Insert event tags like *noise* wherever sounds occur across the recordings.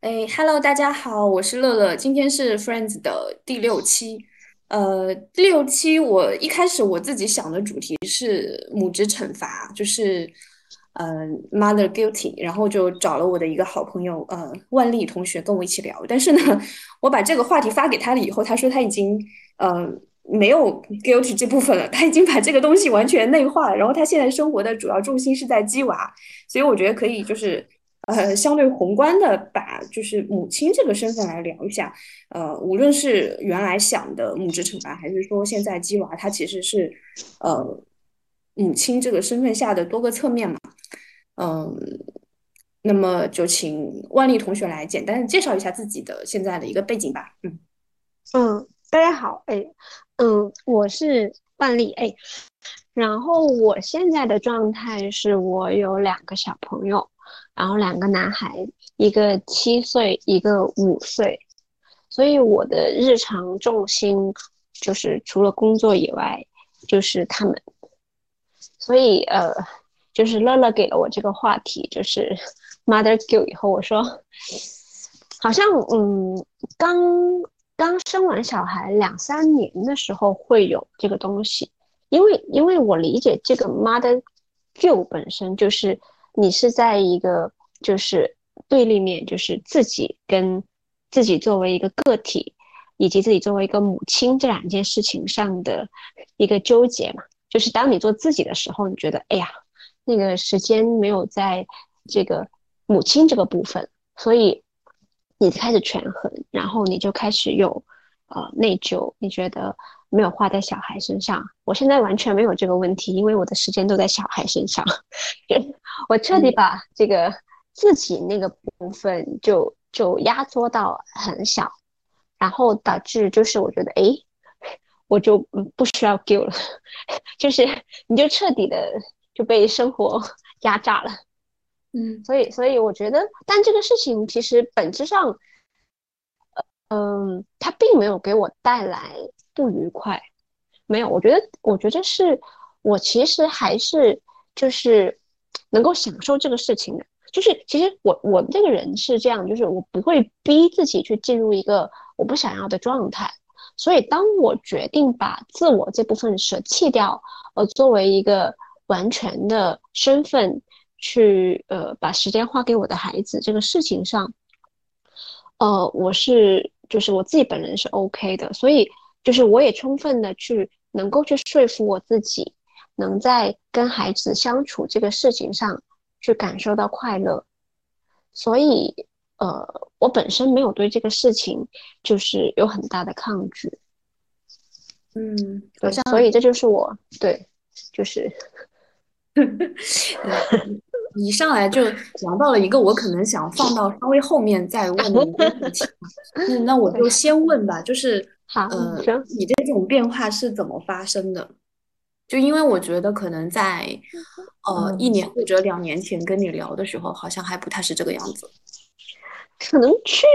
哎，Hello，大家好，我是乐乐，今天是 Friends 的第六期。呃，第六期我一开始我自己想的主题是母职惩罚，就是呃 mother guilty，然后就找了我的一个好朋友呃万丽同学跟我一起聊。但是呢，我把这个话题发给他了以后，他说他已经呃没有 guilty 这部分了，他已经把这个东西完全内化了。然后他现在生活的主要重心是在鸡娃，所以我觉得可以就是。呃，相对宏观的把就是母亲这个身份来聊一下，呃，无论是原来想的母职惩罚，还是说现在鸡娃，它其实是呃母亲这个身份下的多个侧面嘛，嗯，那么就请万丽同学来简单介绍一下自己的现在的一个背景吧，嗯。嗯，大家好，哎，嗯，我是万丽，哎，然后我现在的状态是我有两个小朋友。然后两个男孩，一个七岁，一个五岁，所以我的日常重心就是除了工作以外，就是他们。所以呃，就是乐乐给了我这个话题，就是 mother guilt 以后，我说好像嗯，刚刚生完小孩两三年的时候会有这个东西，因为因为我理解这个 mother guilt 本身就是。你是在一个就是对立面，就是自己跟自己作为一个个体，以及自己作为一个母亲这两件事情上的一个纠结嘛。就是当你做自己的时候，你觉得哎呀，那个时间没有在这个母亲这个部分，所以你开始权衡，然后你就开始有呃内疚，你觉得。没有花在小孩身上，我现在完全没有这个问题，因为我的时间都在小孩身上。*laughs* 我彻底把这个自己那个部分就就压缩到很小，然后导致就是我觉得，哎，我就不需要 give 了，*laughs* 就是你就彻底的就被生活 *laughs* 压榨了。嗯，所以所以我觉得，但这个事情其实本质上，嗯，它并没有给我带来。不愉快，没有。我觉得，我觉得是，我其实还是就是能够享受这个事情的。就是其实我我这个人是这样，就是我不会逼自己去进入一个我不想要的状态。所以当我决定把自我这部分舍弃掉，呃，作为一个完全的身份去呃把时间花给我的孩子这个事情上，呃，我是就是我自己本人是 OK 的，所以。就是我也充分的去能够去说服我自己，能在跟孩子相处这个事情上去感受到快乐，所以呃，我本身没有对这个事情就是有很大的抗拒，嗯，对，所以这就是我对，就是，*laughs* 一上来就聊到了一个我可能想放到稍微后面再问的问题，*laughs* 嗯，那我就先问吧，就是。好，呃，你这种变化是怎么发生的？就因为我觉得可能在呃一年或者两年前跟你聊的时候，好像还不太是这个样子。可能去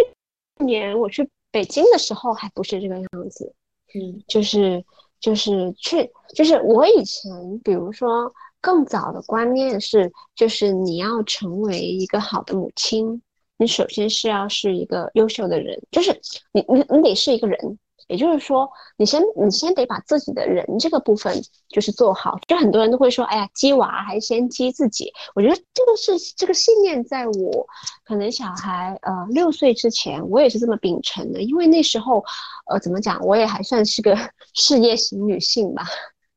年我去北京的时候还不是这个样子。嗯，就是就是去就是我以前比如说更早的观念是，就是你要成为一个好的母亲，你首先是要是一个优秀的人，就是你你你得是一个人。也就是说，你先你先得把自己的人这个部分就是做好。就很多人都会说，哎呀，鸡娃还先鸡自己。我觉得这个是这个信念，在我可能小孩呃六岁之前，我也是这么秉承的。因为那时候，呃，怎么讲，我也还算是个 *laughs* 事业型女性吧。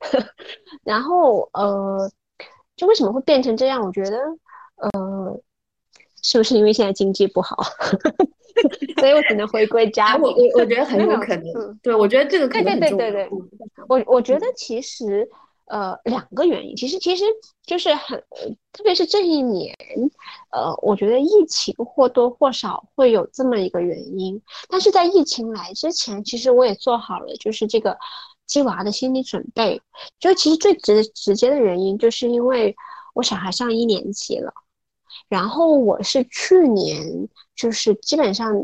*laughs* 然后呃，就为什么会变成这样？我觉得呃，是不是因为现在经济不好？*laughs* 所以我只能回归家庭。我我我觉得很 *laughs* 有可能，对我觉得这个对对对对对。我我觉得其实呃两个原因，其实其实就是很，特别是这一年，呃，我觉得疫情或多或少会有这么一个原因。但是在疫情来之前，其实我也做好了就是这个鸡娃的心理准备。就其实最直直接的原因，就是因为我小孩上一年级了。然后我是去年，就是基本上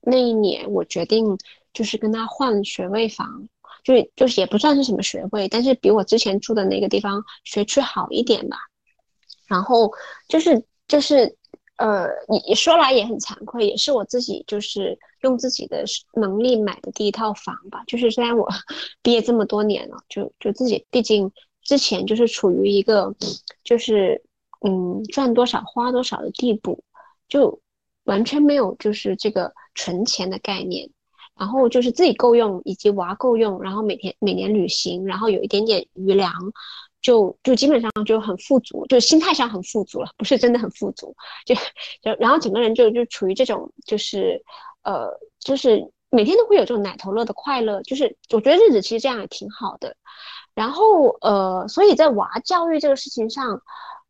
那一年，我决定就是跟他换学位房，就就是也不算是什么学位，但是比我之前住的那个地方学区好一点吧。然后就是就是呃，你说来也很惭愧，也是我自己就是用自己的能力买的第一套房吧。就是虽然我 *laughs* 毕业这么多年了，就就自己毕竟之前就是处于一个就是嗯赚多少花多少的地步，就完全没有就是这个存钱的概念。然后就是自己够用，以及娃够用，然后每天每年旅行，然后有一点点余粮。就就基本上就很富足，就心态上很富足了，不是真的很富足，就就然后整个人就就处于这种就是呃就是每天都会有这种奶头乐的快乐，就是我觉得日子其实这样也挺好的。然后呃，所以在娃教育这个事情上，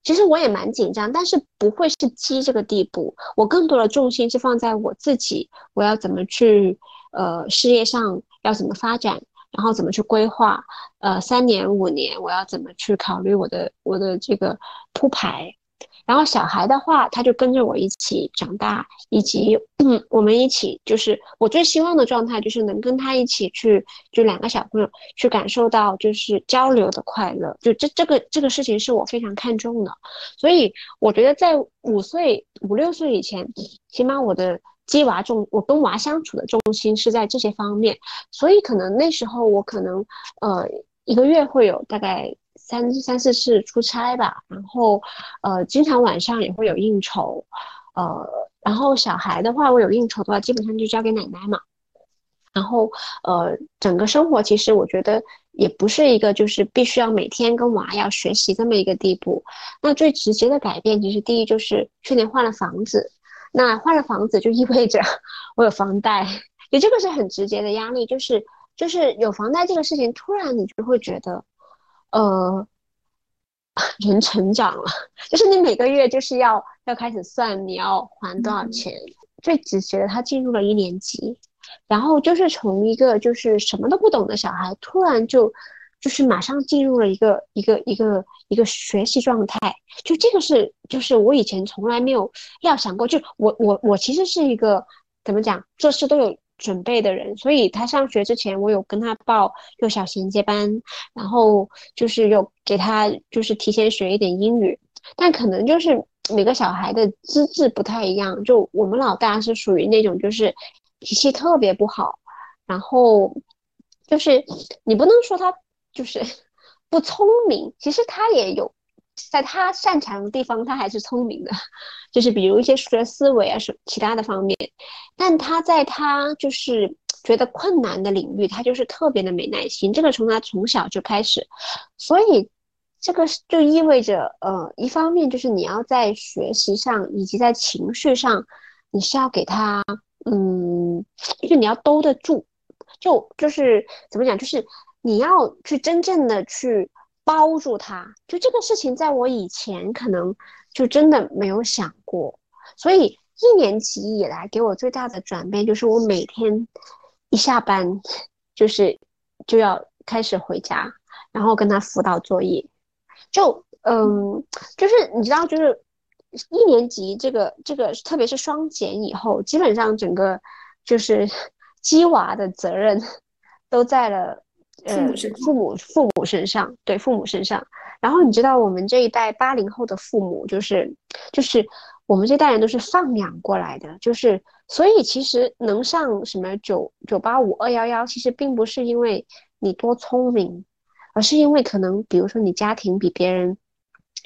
其实我也蛮紧张，但是不会是鸡这个地步，我更多的重心是放在我自己，我要怎么去呃事业上要怎么发展。然后怎么去规划？呃，三年五年，我要怎么去考虑我的我的这个铺排？然后小孩的话，他就跟着我一起长大，以及，*clears throat* 我们一起就是我最希望的状态，就是能跟他一起去，就两个小朋友去感受到就是交流的快乐。就这这个这个事情是我非常看重的，所以我觉得在五岁五六岁以前，起码我的。鸡娃重，我跟娃相处的重心是在这些方面，所以可能那时候我可能呃一个月会有大概三三四次出差吧，然后呃经常晚上也会有应酬，呃然后小孩的话我有应酬的话基本上就交给奶奶嘛，然后呃整个生活其实我觉得也不是一个就是必须要每天跟娃要学习这么一个地步，那最直接的改变其实第一就是去年换了房子。那换了房子就意味着我有房贷，也这个是很直接的压力，就是就是有房贷这个事情，突然你就会觉得，呃，*laughs* 人成长了，就是你每个月就是要要开始算你要还多少钱。最直觉的，他进入了一年级，然后就是从一个就是什么都不懂的小孩，突然就。就是马上进入了一个一个一个一个学习状态，就这个是就是我以前从来没有料想过，就我我我其实是一个怎么讲做事都有准备的人，所以他上学之前我有跟他报幼小衔接班，然后就是有给他就是提前学一点英语，但可能就是每个小孩的资质不太一样，就我们老大是属于那种就是脾气特别不好，然后就是你不能说他。就是 *laughs* 不聪明，其实他也有在他擅长的地方，他还是聪明的，就是比如一些数学思维啊，什其他的方面。但他在他就是觉得困难的领域，他就是特别的没耐心。这个从他从小就开始，所以这个就意味着，呃，一方面就是你要在学习上以及在情绪上，你是要给他，嗯，就是你要兜得住，就就是怎么讲，就是。你要去真正的去包住他，就这个事情，在我以前可能就真的没有想过。所以一年级以来，给我最大的转变就是，我每天一下班，就是就要开始回家，然后跟他辅导作业。就嗯，就是你知道，就是一年级这个这个，特别是双减以后，基本上整个就是 *laughs* 鸡娃的责任都在了。呃，父母父母身上，对父母身上。然后你知道，我们这一代八零后的父母，就是就是我们这代人都是放养过来的，就是所以其实能上什么九九八五二幺幺，其实并不是因为你多聪明，而是因为可能比如说你家庭比别人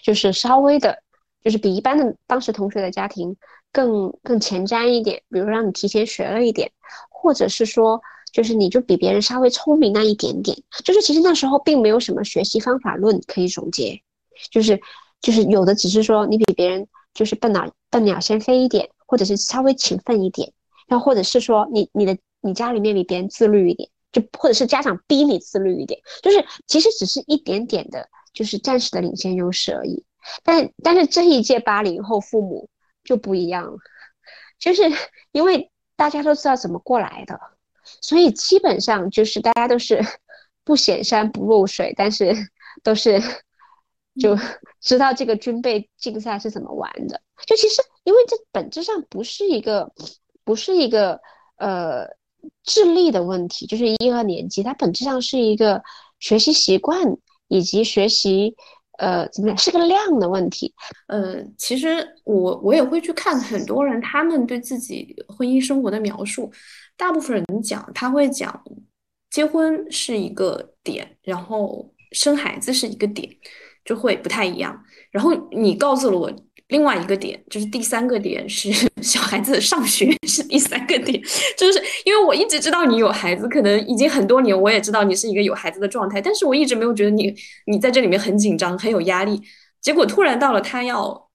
就是稍微的，就是比一般的当时同学的家庭更更前瞻一点，比如让你提前学了一点，或者是说。就是你就比别人稍微聪明那一点点，就是其实那时候并没有什么学习方法论可以总结，就是就是有的只是说你比别人就是笨鸟笨鸟先飞一点，或者是稍微勤奋一点，然后或者是说你你的你家里面比别人自律一点，就或者是家长逼你自律一点，就是其实只是一点点的，就是暂时的领先优势而已。但但是这一届八零后父母就不一样了，就是因为大家都知道怎么过来的。所以基本上就是大家都是 *laughs* 不显山不露水，但是 *laughs* 都是就 *laughs* 知道这个军备竞赛是怎么玩的。就其实因为这本质上不是一个不是一个呃智力的问题，就是一二年级它本质上是一个学习习惯以及学习呃，怎么讲，是个量的问题。呃，其实我我也会去看很多人他们对自己婚姻生活的描述，大部分人讲他会讲结婚是一个点，然后生孩子是一个点，就会不太一样。然后你告诉了我。另外一个点就是第三个点是 *laughs* 小孩子上学是第三个点，就是因为我一直知道你有孩子，可能已经很多年，我也知道你是一个有孩子的状态，但是我一直没有觉得你你在这里面很紧张很有压力，结果突然到了他要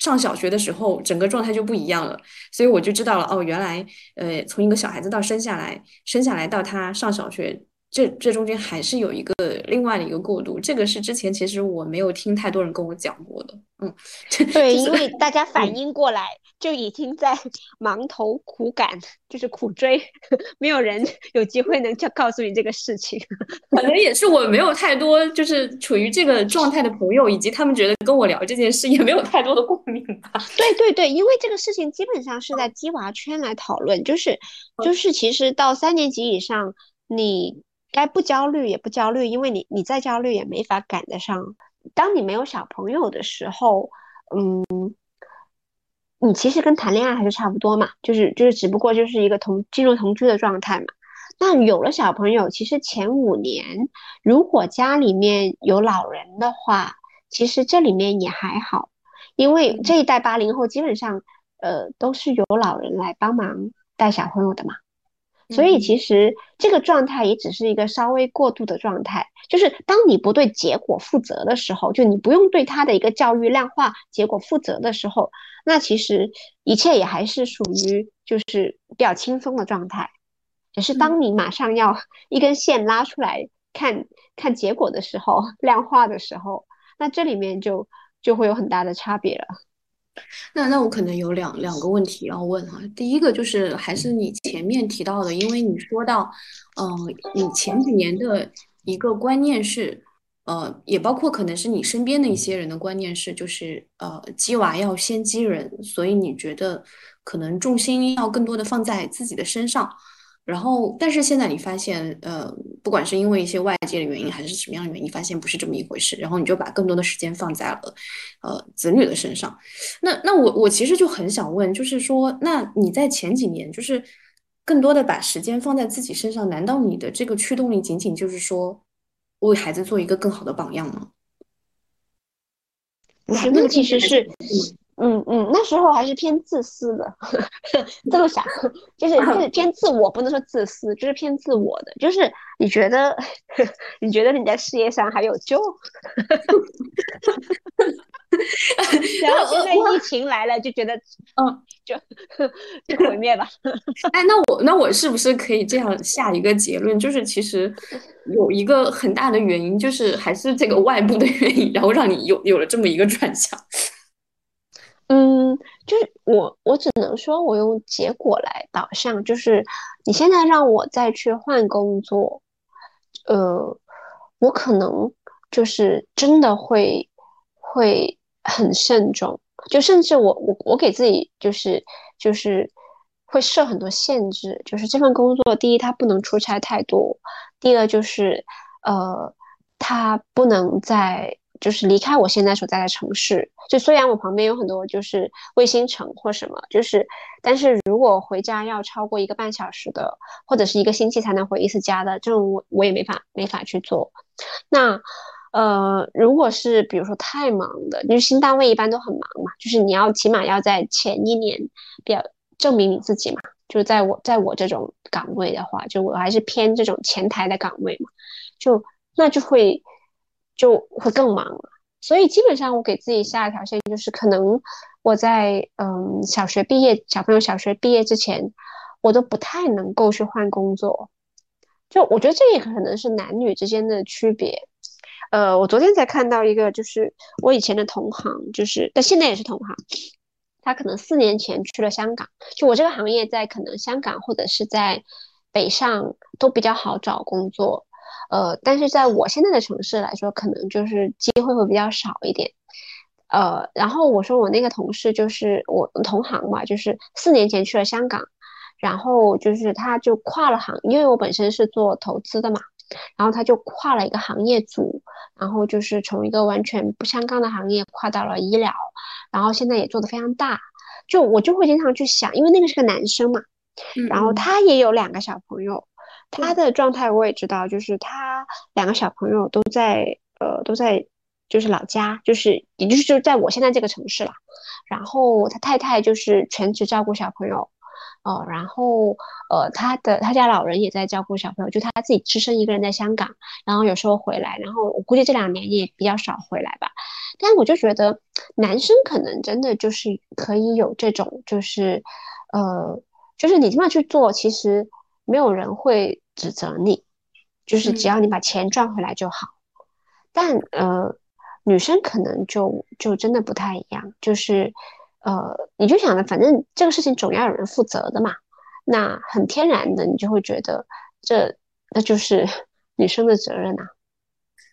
上小学的时候，整个状态就不一样了，所以我就知道了哦，原来呃从一个小孩子到生下来，生下来到他上小学。这这中间还是有一个另外的一个过渡，这个是之前其实我没有听太多人跟我讲过的，嗯，对，因为大家 *laughs* 反应过来就已经在 *laughs* 忙头苦赶，就是苦追，*laughs* 没有人有机会能叫告诉你这个事情，可能也是我没有太多就是处于这个状态的朋友，以及他们觉得跟我聊这件事也没有太多的共鸣吧。对对对，因为这个事情基本上是在鸡娃圈来讨论，就是就是其实到三年级以上你。该不焦虑也不焦虑，因为你你再焦虑也没法赶得上。当你没有小朋友的时候，嗯，你其实跟谈恋爱还是差不多嘛，就是就是只不过就是一个同进入同居的状态嘛。那有了小朋友，其实前五年如果家里面有老人的话，其实这里面也还好，因为这一代八零后基本上呃都是由老人来帮忙带小朋友的嘛。所以其实这个状态也只是一个稍微过度的状态，就是当你不对结果负责的时候，就你不用对他的一个教育量化结果负责的时候，那其实一切也还是属于就是比较轻松的状态。只是当你马上要 *laughs* 一根线拉出来看看结果的时候，*laughs* 量化的时候，那这里面就就会有很大的差别了。那那我可能有两两个问题要问哈，第一个就是还是你前面提到的，因为你说到，嗯，你前几年的一个观念是，呃，也包括可能是你身边的一些人的观念是，就是呃，鸡娃要先鸡人，所以你觉得可能重心要更多的放在自己的身上。然后，但是现在你发现，呃，不管是因为一些外界的原因，还是什么样的原因，发现不是这么一回事。然后你就把更多的时间放在了，呃，子女的身上。那那我我其实就很想问，就是说，那你在前几年，就是更多的把时间放在自己身上，难道你的这个驱动力仅仅就是说，为孩子做一个更好的榜样吗？不是，那其实是。嗯嗯，那时候还是偏自私的，*laughs* 这么想，就是就是偏自我，不能说自私，就是偏自我的，就是你觉得 *laughs* 你觉得你在事业上还有救，*laughs* 然后现在疫情来了，就觉得嗯，就就毁灭吧。哎，那我那我是不是可以这样下一个结论，就是其实有一个很大的原因，就是还是这个外部的原因，然后让你有有了这么一个转向。嗯，就是我，我只能说，我用结果来导向。就是你现在让我再去换工作，呃，我可能就是真的会会很慎重，就甚至我我我给自己就是就是会设很多限制。就是这份工作，第一，它不能出差太多；第二，就是呃，它不能在。就是离开我现在所在的城市，就虽然我旁边有很多就是卫星城或什么，就是，但是如果回家要超过一个半小时的，或者是一个星期才能回一次家的，这种我我也没法没法去做。那，呃，如果是比如说太忙的，就是新单位一般都很忙嘛，就是你要起码要在前一年比较证明你自己嘛。就在我在我这种岗位的话，就我还是偏这种前台的岗位嘛，就那就会。就会更忙了，所以基本上我给自己下一条线，就是可能我在嗯小学毕业，小朋友小学毕业之前，我都不太能够去换工作。就我觉得这也可能是男女之间的区别。呃，我昨天才看到一个，就是我以前的同行，就是但现在也是同行，他可能四年前去了香港。就我这个行业在可能香港或者是在北上都比较好找工作。呃，但是在我现在的城市来说，可能就是机会会比较少一点。呃，然后我说我那个同事就是我同行嘛，就是四年前去了香港，然后就是他就跨了行，因为我本身是做投资的嘛，然后他就跨了一个行业组，然后就是从一个完全不相干的行业跨到了医疗，然后现在也做得非常大。就我就会经常去想，因为那个是个男生嘛，然后他也有两个小朋友，他的状态我也知道，就是他两个小朋友都在呃都在就是老家，就是也就是就是在我现在这个城市了。然后他太太就是全职照顾小朋友，哦，然后呃他的他家老人也在照顾小朋友，就他自己只身一个人在香港，然后有时候回来，然后我估计这两年也比较少回来吧。但我就觉得男生可能真的就是可以有这种，就是呃，就是你这么去做，其实没有人会指责你，就是只要你把钱赚回来就好。但呃。女生可能就就真的不太一样，就是，呃，你就想着反正这个事情总要有人负责的嘛，那很天然的你就会觉得这那就是 *laughs* 女生的责任呐。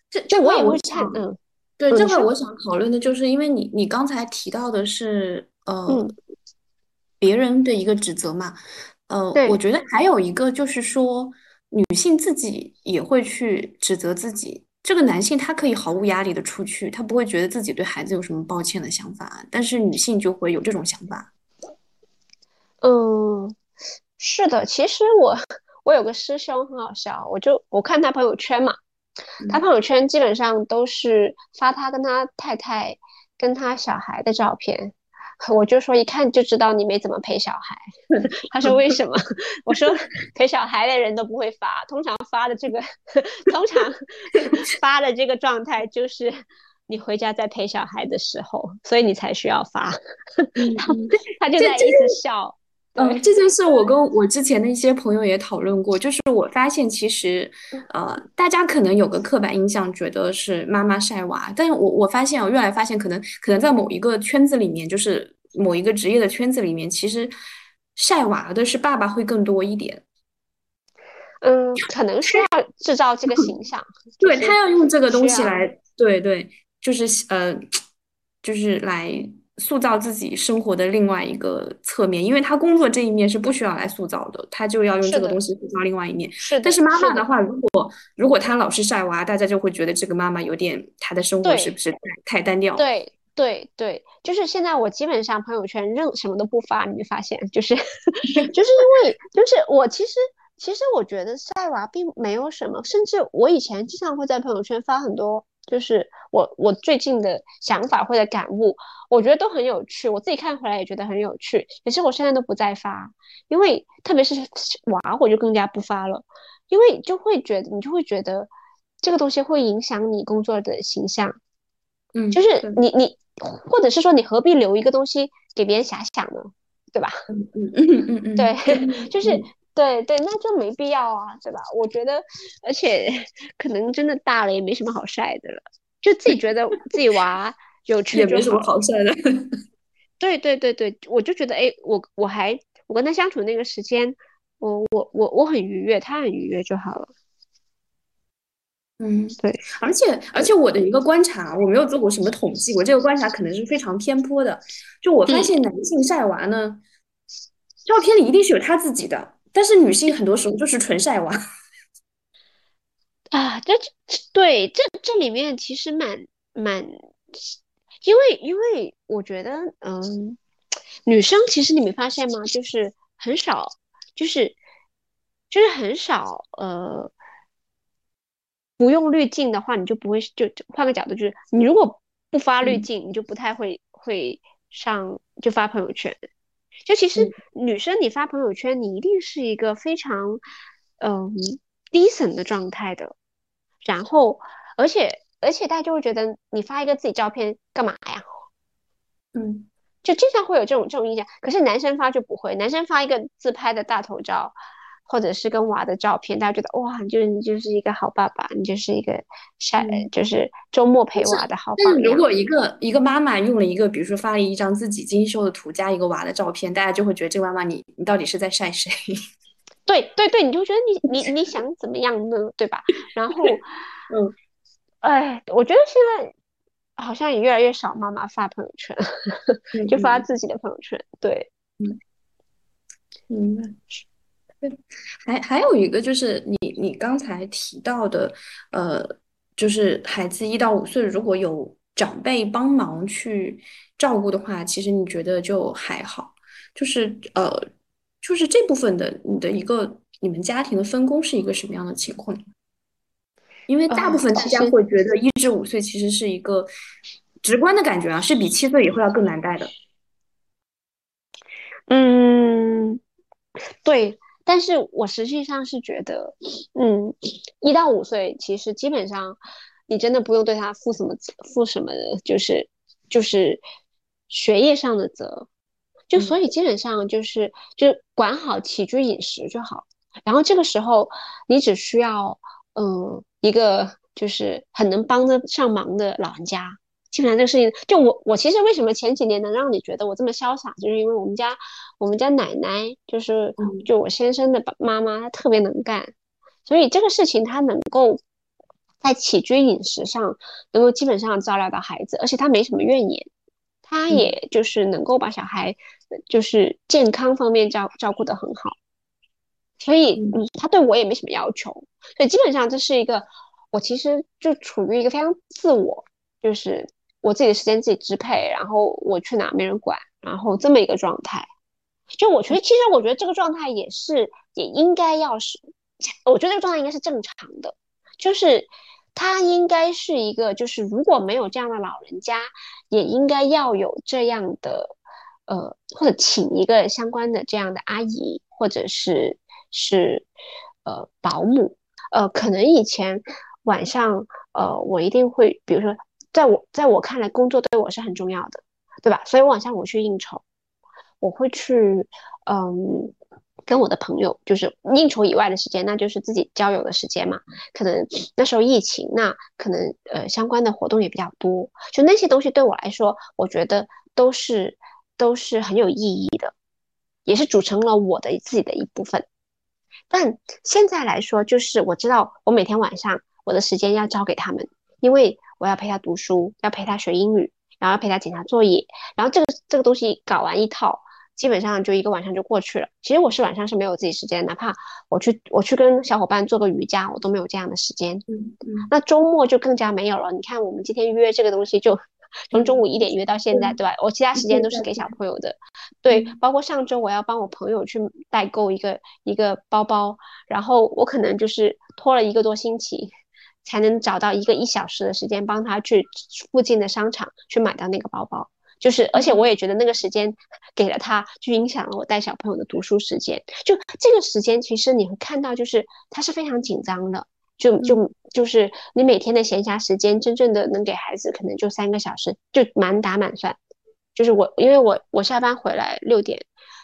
这这我也会看，嗯，对，这块我想讨论的就是，因为你你刚才提到的是呃别人的一个指责嘛，呃，我觉得还有一个就是说女性自己也会去指责自己。这个男性他可以毫无压力的出去，他不会觉得自己对孩子有什么抱歉的想法，但是女性就会有这种想法。嗯，是的，其实我我有个师兄很好笑，我就我看他朋友圈嘛，他朋友圈基本上都是发他跟他太太跟他小孩的照片。*laughs* 我就说一看就知道你没怎么陪小孩。*laughs* 他说为什么？*laughs* 我说陪小孩的人都不会发，通常发的这个，通常发的这个状态就是你回家在陪小孩的时候，所以你才需要发。他就在一直笑。嗯，这件事我跟我之前的一些朋友也讨论过，就是我发现其实，呃，大家可能有个刻板印象，觉得是妈妈晒娃，但是我我发现我越来发现，可能可能在某一个圈子里面，就是某一个职业的圈子里面，其实晒娃的是爸爸会更多一点。嗯，可能是要制造这个 *clears throat* 形象，对他要用这个东西来，对对，就是呃，*tsk* 就是来。塑造自己生活的另外一个侧面，因为他工作这一面是不需要来塑造的，他就要用这个东西塑造另外一面。是，但是妈妈的话，如果如果她老是晒娃，大家就会觉得这个妈妈有点她的生活是不是太单调？对对对，就是现在我基本上朋友圈任什么都不发，你就发现就是 *laughs* 就是因为就是我其实其实我觉得晒娃并没有什么，甚至我以前经常会在朋友圈发很多。就是我我最近的想法或者感悟，我觉得都很有趣，我自己看回来也觉得很有趣。可是我现在都不再发，因为特别是娃，我就更加不发了，因为就会觉得你就会觉得这个东西会影响你工作的形象，嗯，就是你你或者是说你何必留一个东西给别人遐想呢？对吧？嗯嗯嗯嗯嗯，对，*laughs* 就是。对对，那就没必要啊，对吧？我觉得，而且可能真的大了也没什么好晒的了，就自己觉得自己娃有趣也没什么好晒的。对对对对，我就觉得，哎，我我还我跟他相处那个时间，我我我我很愉悦，他很愉悦就好了。嗯，对，而且而且我的一个观察，我没有做过什么统计，我这个观察可能是非常偏颇的。就我发现男性晒娃呢，照片里一定是有他自己的。但是女性很多时候就是纯晒娃 *laughs* 啊，这这对这这里面其实蛮蛮，因为因为我觉得，嗯，女生其实你没发现吗？就是很少，就是就是很少，呃，不用滤镜的话，你就不会就换个角度，就是你如果不发滤镜，你就不太会会上就发朋友圈。就其实女生，你发朋友圈，你一定是一个非常，嗯，低层的状态的。然后，而且而且大家就会觉得你发一个自己照片干嘛呀？嗯，就经常会有这种这种印象。可是男生发就不会，男生发一个自拍的大头照。或者是跟娃的照片，大家觉得哇，就是你就是一个好爸爸，你就是一个晒，就是周末陪娃的好爸爸。如果一个一个妈妈用了一个，比如说发了一张自己精修的图，加一个娃的照片，大家就会觉得这个妈妈你你到底是在晒谁？*laughs* 对对对，你就觉得你你 *laughs* 你想怎么样呢？对吧？然后，*laughs* 嗯，哎，我觉得现在好像也越来越少妈妈发朋友圈，就发自己的朋友圈。对，嗯，明白。对，还还有一个就是你你刚才提到的，呃，就是孩子一到五岁如果有长辈帮忙去照顾的话，其实你觉得就还好，就是呃，就是这部分的你的一个你们家庭的分工是一个什么样的情况？因为大部分大家会觉得一至五岁其实是一个直观的感觉啊，是比七岁以后要更难带的。嗯，对。但是我实际上是觉得，嗯，一到五岁其实基本上，你真的不用对他负什么负什么，就是就是学业上的责，就所以基本上就是就管好起居饮食就好。然后这个时候你只需要嗯一个就是很能帮得上忙的老人家。基本上这个事情，就我我其实为什么前几年能让你觉得我这么潇洒，就是因为我们家我们家奶奶就是就我先生的妈妈，她特别能干，所以这个事情她能够在起居饮食上能够基本上照料到孩子，而且她没什么怨言，她也就是能够把小孩就是健康方面照照顾得很好，所以嗯，她对我也没什么要求，所以基本上这是一个我其实就处于一个非常自我就是。我自己的时间自己支配，然后我去哪没人管，然后这么一个状态，就我觉得其实我觉得这个状态也是也应该要是，我觉得这个状态应该是正常的，就是他应该是一个就是如果没有这样的老人家，也应该要有这样的呃或者请一个相关的这样的阿姨或者是是呃保姆，呃可能以前晚上呃我一定会比如说。在我在我看来，工作对我是很重要的，对吧？所以晚上我去应酬，我会去，嗯，跟我的朋友，就是应酬以外的时间，那就是自己交友的时间嘛。可能那时候疫情，那可能呃相关的活动也比较多，就那些东西对我来说，我觉得都是都是很有意义的，也是组成了我的自己的一部分。但现在来说，就是我知道我每天晚上我的时间要交给他们，因为。我要陪他读书，要陪他学英语，然后要陪他检查作业，然后这个这个东西搞完一套，基本上就一个晚上就过去了。其实我是晚上是没有自己时间，哪怕我去我去跟小伙伴做个瑜伽，我都没有这样的时间。嗯嗯。那周末就更加没有了。你看我们今天约这个东西，就从中午一点约到现在，对吧？我其他时间都是给小朋友的。对，包括上周我要帮我朋友去代购一个一个包包，然后我可能就是拖了一个多星期。才能找到一个一小时的时间帮他去附近的商场去买到那个包包，就是而且我也觉得那个时间给了他，就影响了我带小朋友的读书时间。就这个时间，其实你会看到，就是他是非常紧张的，就就就是你每天的闲暇时间，真正的能给孩子可能就三个小时，就满打满算。就是我因为我我下班回来六点，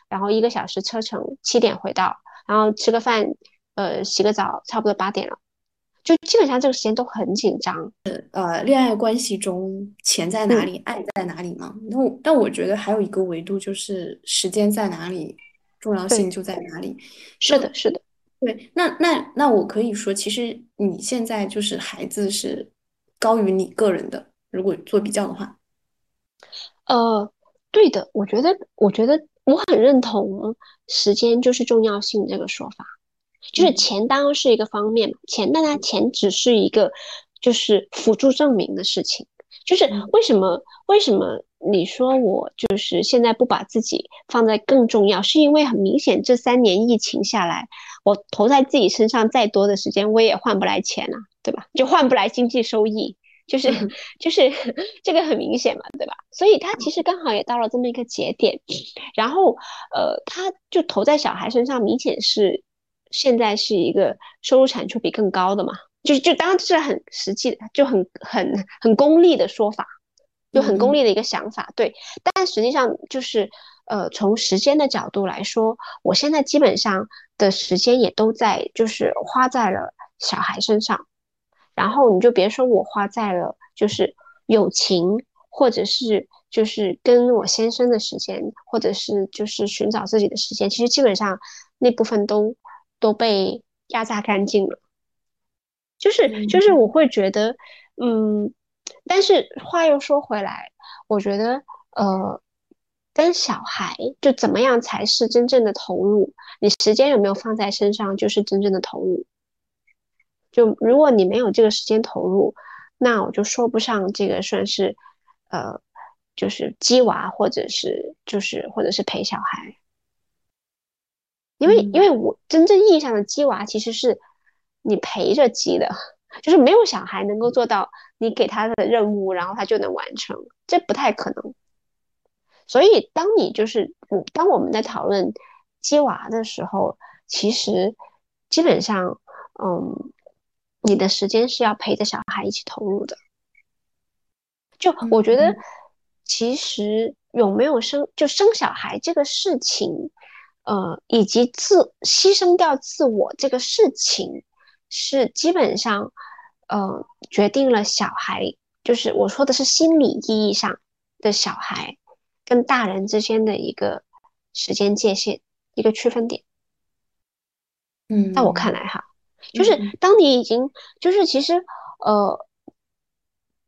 然后一个小时车程，七点回到，然后吃个饭，呃，洗个澡，差不多八点了。就基本上这个时间都很紧张。呃，恋爱关系中，钱在哪里，爱在哪里嘛？那但我觉得还有一个维度就是时间在哪里，重要性就在哪里。是的，是的。对，那那那我可以说，其实你现在就是孩子是高于你个人的，如果做比较的话。呃，对的，我觉得，我觉得我很认同时间就是重要性这个说法。就是钱当然是一个方面嘛，钱，但它钱只是一个，就是辅助证明的事情。就是为什么为什么你说我就是现在不把自己放在更重要，是因为很明显这三年疫情下来，我投在自己身上再多的时间，我也换不来钱啊，对吧？就换不来经济收益，就是就是 *laughs* 这个很明显嘛，对吧？所以他其实刚好也到了这么一个节点，然后呃，他就投在小孩身上，明显是。现在是一个收入产出比更高的嘛？就就当然这是很实际的，就很很很功利的说法，就很功利的一个想法。对，但实际上就是呃，从时间的角度来说，我现在基本上的时间也都在就是花在了小孩身上。然后你就别说我花在了就是友情，或者是就是跟我先生的时间，或者是就是寻找自己的时间，其实基本上那部分都。都被压榨干净了，就是就是我会觉得，嗯，但是话又说回来，我觉得，呃，跟小孩就怎么样才是真正的投入？你时间有没有放在身上，就是真正的投入。就如果你没有这个时间投入，那我就说不上这个算是，呃，就是鸡娃，或者是就是或者是陪小孩。因为因为我真正意义上的鸡娃，其实是你陪着鸡的，*laughs* 就是没有小孩能够做到你给他的任务，然后他就能完成，这不太可能。所以，当你就是嗯，当我们在讨论接娃的时候，其实基本上，嗯，你的时间是要陪着小孩一起投入的。就我觉得，其实有没有生就生小孩这个事情，呃，以及自牺牲掉自我这个事情，是基本上，呃，决定了小孩，就是我说的是心理意义上的小孩。跟大人之间的一个时间界限，一个区分点。嗯，在我看来哈，就是当你已经就是其实呃，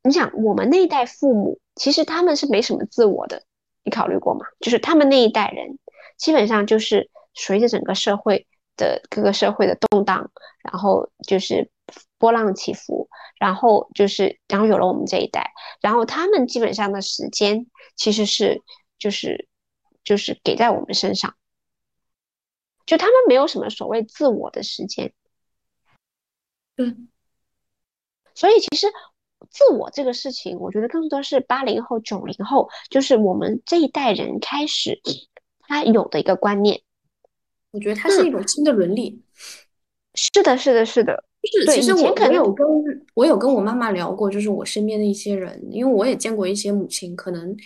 你想我们那一代父母，其实他们是没什么自我的，你考虑过吗？就是他们那一代人，基本上就是随着整个社会的各个社会的动荡，然后就是波浪起伏，然后就是然后有了我们这一代，然后他们基本上的时间。其实是就是就是给在我们身上，就他们没有什么所谓自我的时间，嗯，所以其实自我这个事情，我觉得更多是八零后、九零后，就是我们这一代人开始他有的一个观念。我觉得它是一种新的伦理。是的，是的，是的。就是，其实我我有跟我有跟我妈妈聊过，就是我身边的一些人，因为我也见过一些母亲，可能。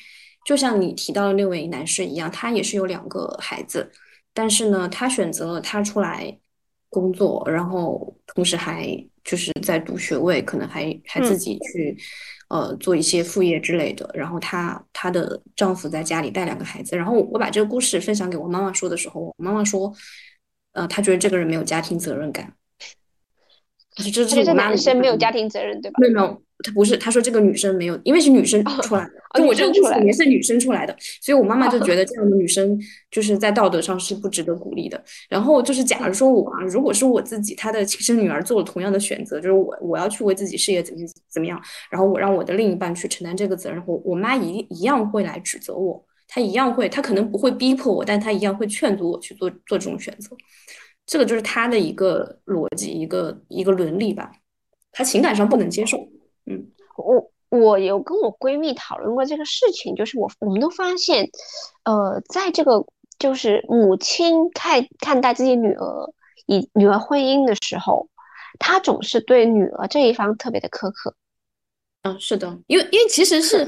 就像你提到的那位男士一样，他也是有两个孩子，但是呢，他选择了他出来工作，然后同时还就是在读学位，可能还还自己去呃做一些副业之类的。然后她她的丈夫在家里带两个孩子。然后我把这个故事分享给我妈妈说的时候，我妈妈说，呃，她觉得这个人没有家庭责任感。这是这男生没有家庭责任，对吧？没有没有。他不是，他说这个女生没有，因为是女生出来的，就我这个故事里面是女生出来的，所以我妈妈就觉得这样的女生就是在道德上是不值得鼓励的。然后就是，假如说我啊如果是我自己，她的亲生女儿做了同样的选择，就是我我要去为自己事业怎么怎么样，然后我让我的另一半去承担这个责任，我我妈一一样会来指责我，她一样会，她可能不会逼迫我，但她一样会劝阻我去做做这种选择。这个就是他的一个逻辑，一个一个伦理吧，他情感上不能接受。嗯，我我有跟我闺蜜讨论过这个事情，就是我我们都发现，呃，在这个就是母亲看看待自己女儿以女儿婚姻的时候，她总是对女儿这一方特别的苛刻。嗯，是的，因为因为其实是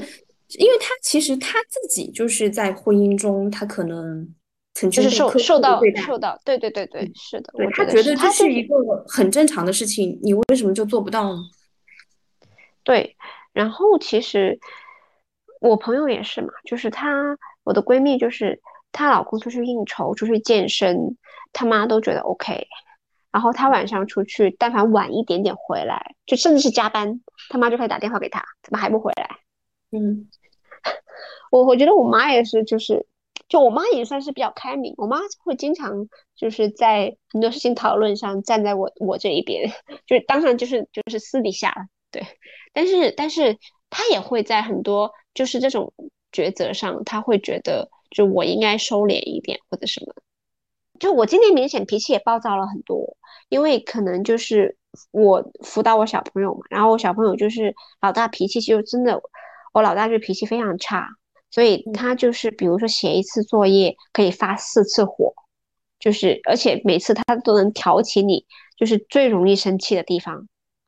因为她其实她自己就是在婚姻中，她可能曾经受受到受到，对对对对，是的，对她觉得这是一个很正常的事情，你为什么就做不到呢？对，然后其实我朋友也是嘛，就是她，我的闺蜜，就是她老公出去应酬、出去健身，他妈都觉得 OK。然后她晚上出去，但凡晚一点点回来，就甚至是加班，他妈就开始打电话给她，怎么还不回来？嗯，*laughs* 我我觉得我妈也是，就是就我妈也算是比较开明，我妈会经常就是在很多事情讨论上站在我我这一边，*laughs* 就是当然就是就是私底下。对，但是但是他也会在很多就是这种抉择上，他会觉得就我应该收敛一点或者什么。就我今年明显脾气也暴躁了很多，因为可能就是我辅导我小朋友嘛，然后我小朋友就是老大脾气就真的，我老大就脾气非常差，所以他就是比如说写一次作业可以发四次火，就是而且每次他都能挑起你就是最容易生气的地方，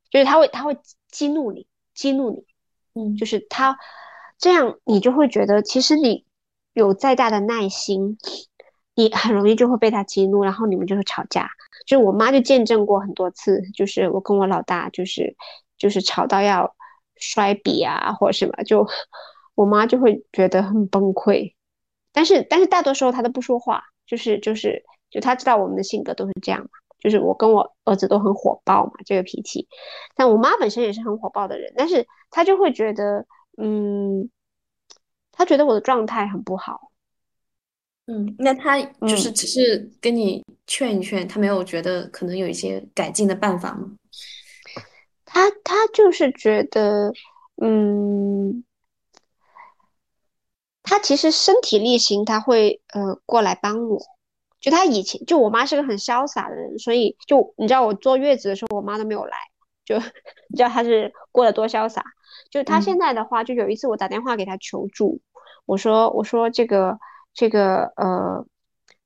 就是他会他会。激怒你，激怒你，嗯，就是他这样，你就会觉得，其实你有再大的耐心，你很容易就会被他激怒，然后你们就会吵架。就我妈就见证过很多次，就是我跟我老大，就是就是吵到要摔笔啊，或者什么，就我妈就会觉得很崩溃。但是但是大多时候她都不说话，就是就是就她知道我们的性格都是这样嘛。就是我跟我儿子都很火爆嘛，这个脾气。但我妈本身也是很火爆的人，但是她就会觉得，嗯，她觉得我的状态很不好，嗯，那他就是只是跟你劝一劝，他没有觉得可能有一些改进的办法吗？他他就是觉得，嗯，他其实身体力行，他会呃过来帮我。就他以前，就我妈是个很潇洒的人，所以就你知道我坐月子的时候，我妈都没有来，就 *laughs* 你知道她是过得多潇洒。就她现在的话，就有一次我打电话给她求助，我说我说这个这个呃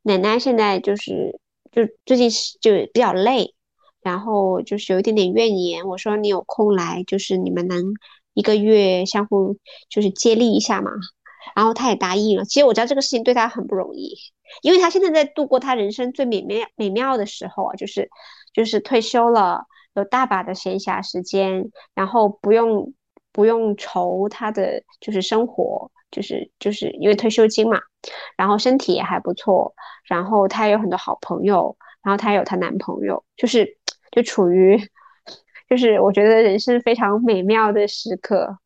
奶奶现在就是就最近是就比较累，然后就是有一点点怨言，我说你有空来，就是你们能一个月相互就是接力一下嘛。然后他也答应了。其实我知道这个事情对他很不容易。因为他现在在度过他人生最美妙美妙的时候啊，就是就是退休了，有大把的闲暇时间，然后不用不用愁他的就是生活，就是就是因为退休金嘛，然后身体也还不错，然后他有很多好朋友，然后他有她男朋友，就是就处于 *laughs* 就是我觉得人生非常美妙的时刻，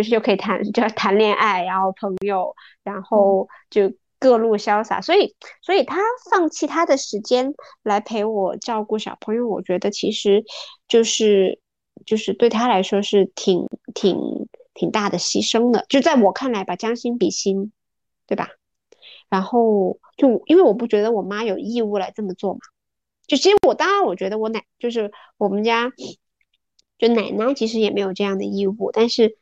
就是就可以谈就谈恋爱，然后朋友，然后就。各路潇洒，所以，所以他放弃他的时间来陪我照顾小朋友，我觉得其实就是，就是对他来说是挺挺挺大的牺牲的。就在我看来吧，将心比心，对吧？然后就因为我不觉得我妈有义务来这么做嘛。就其实我当然我觉得我奶就是我们家就奶奶其实也没有这样的义务，但是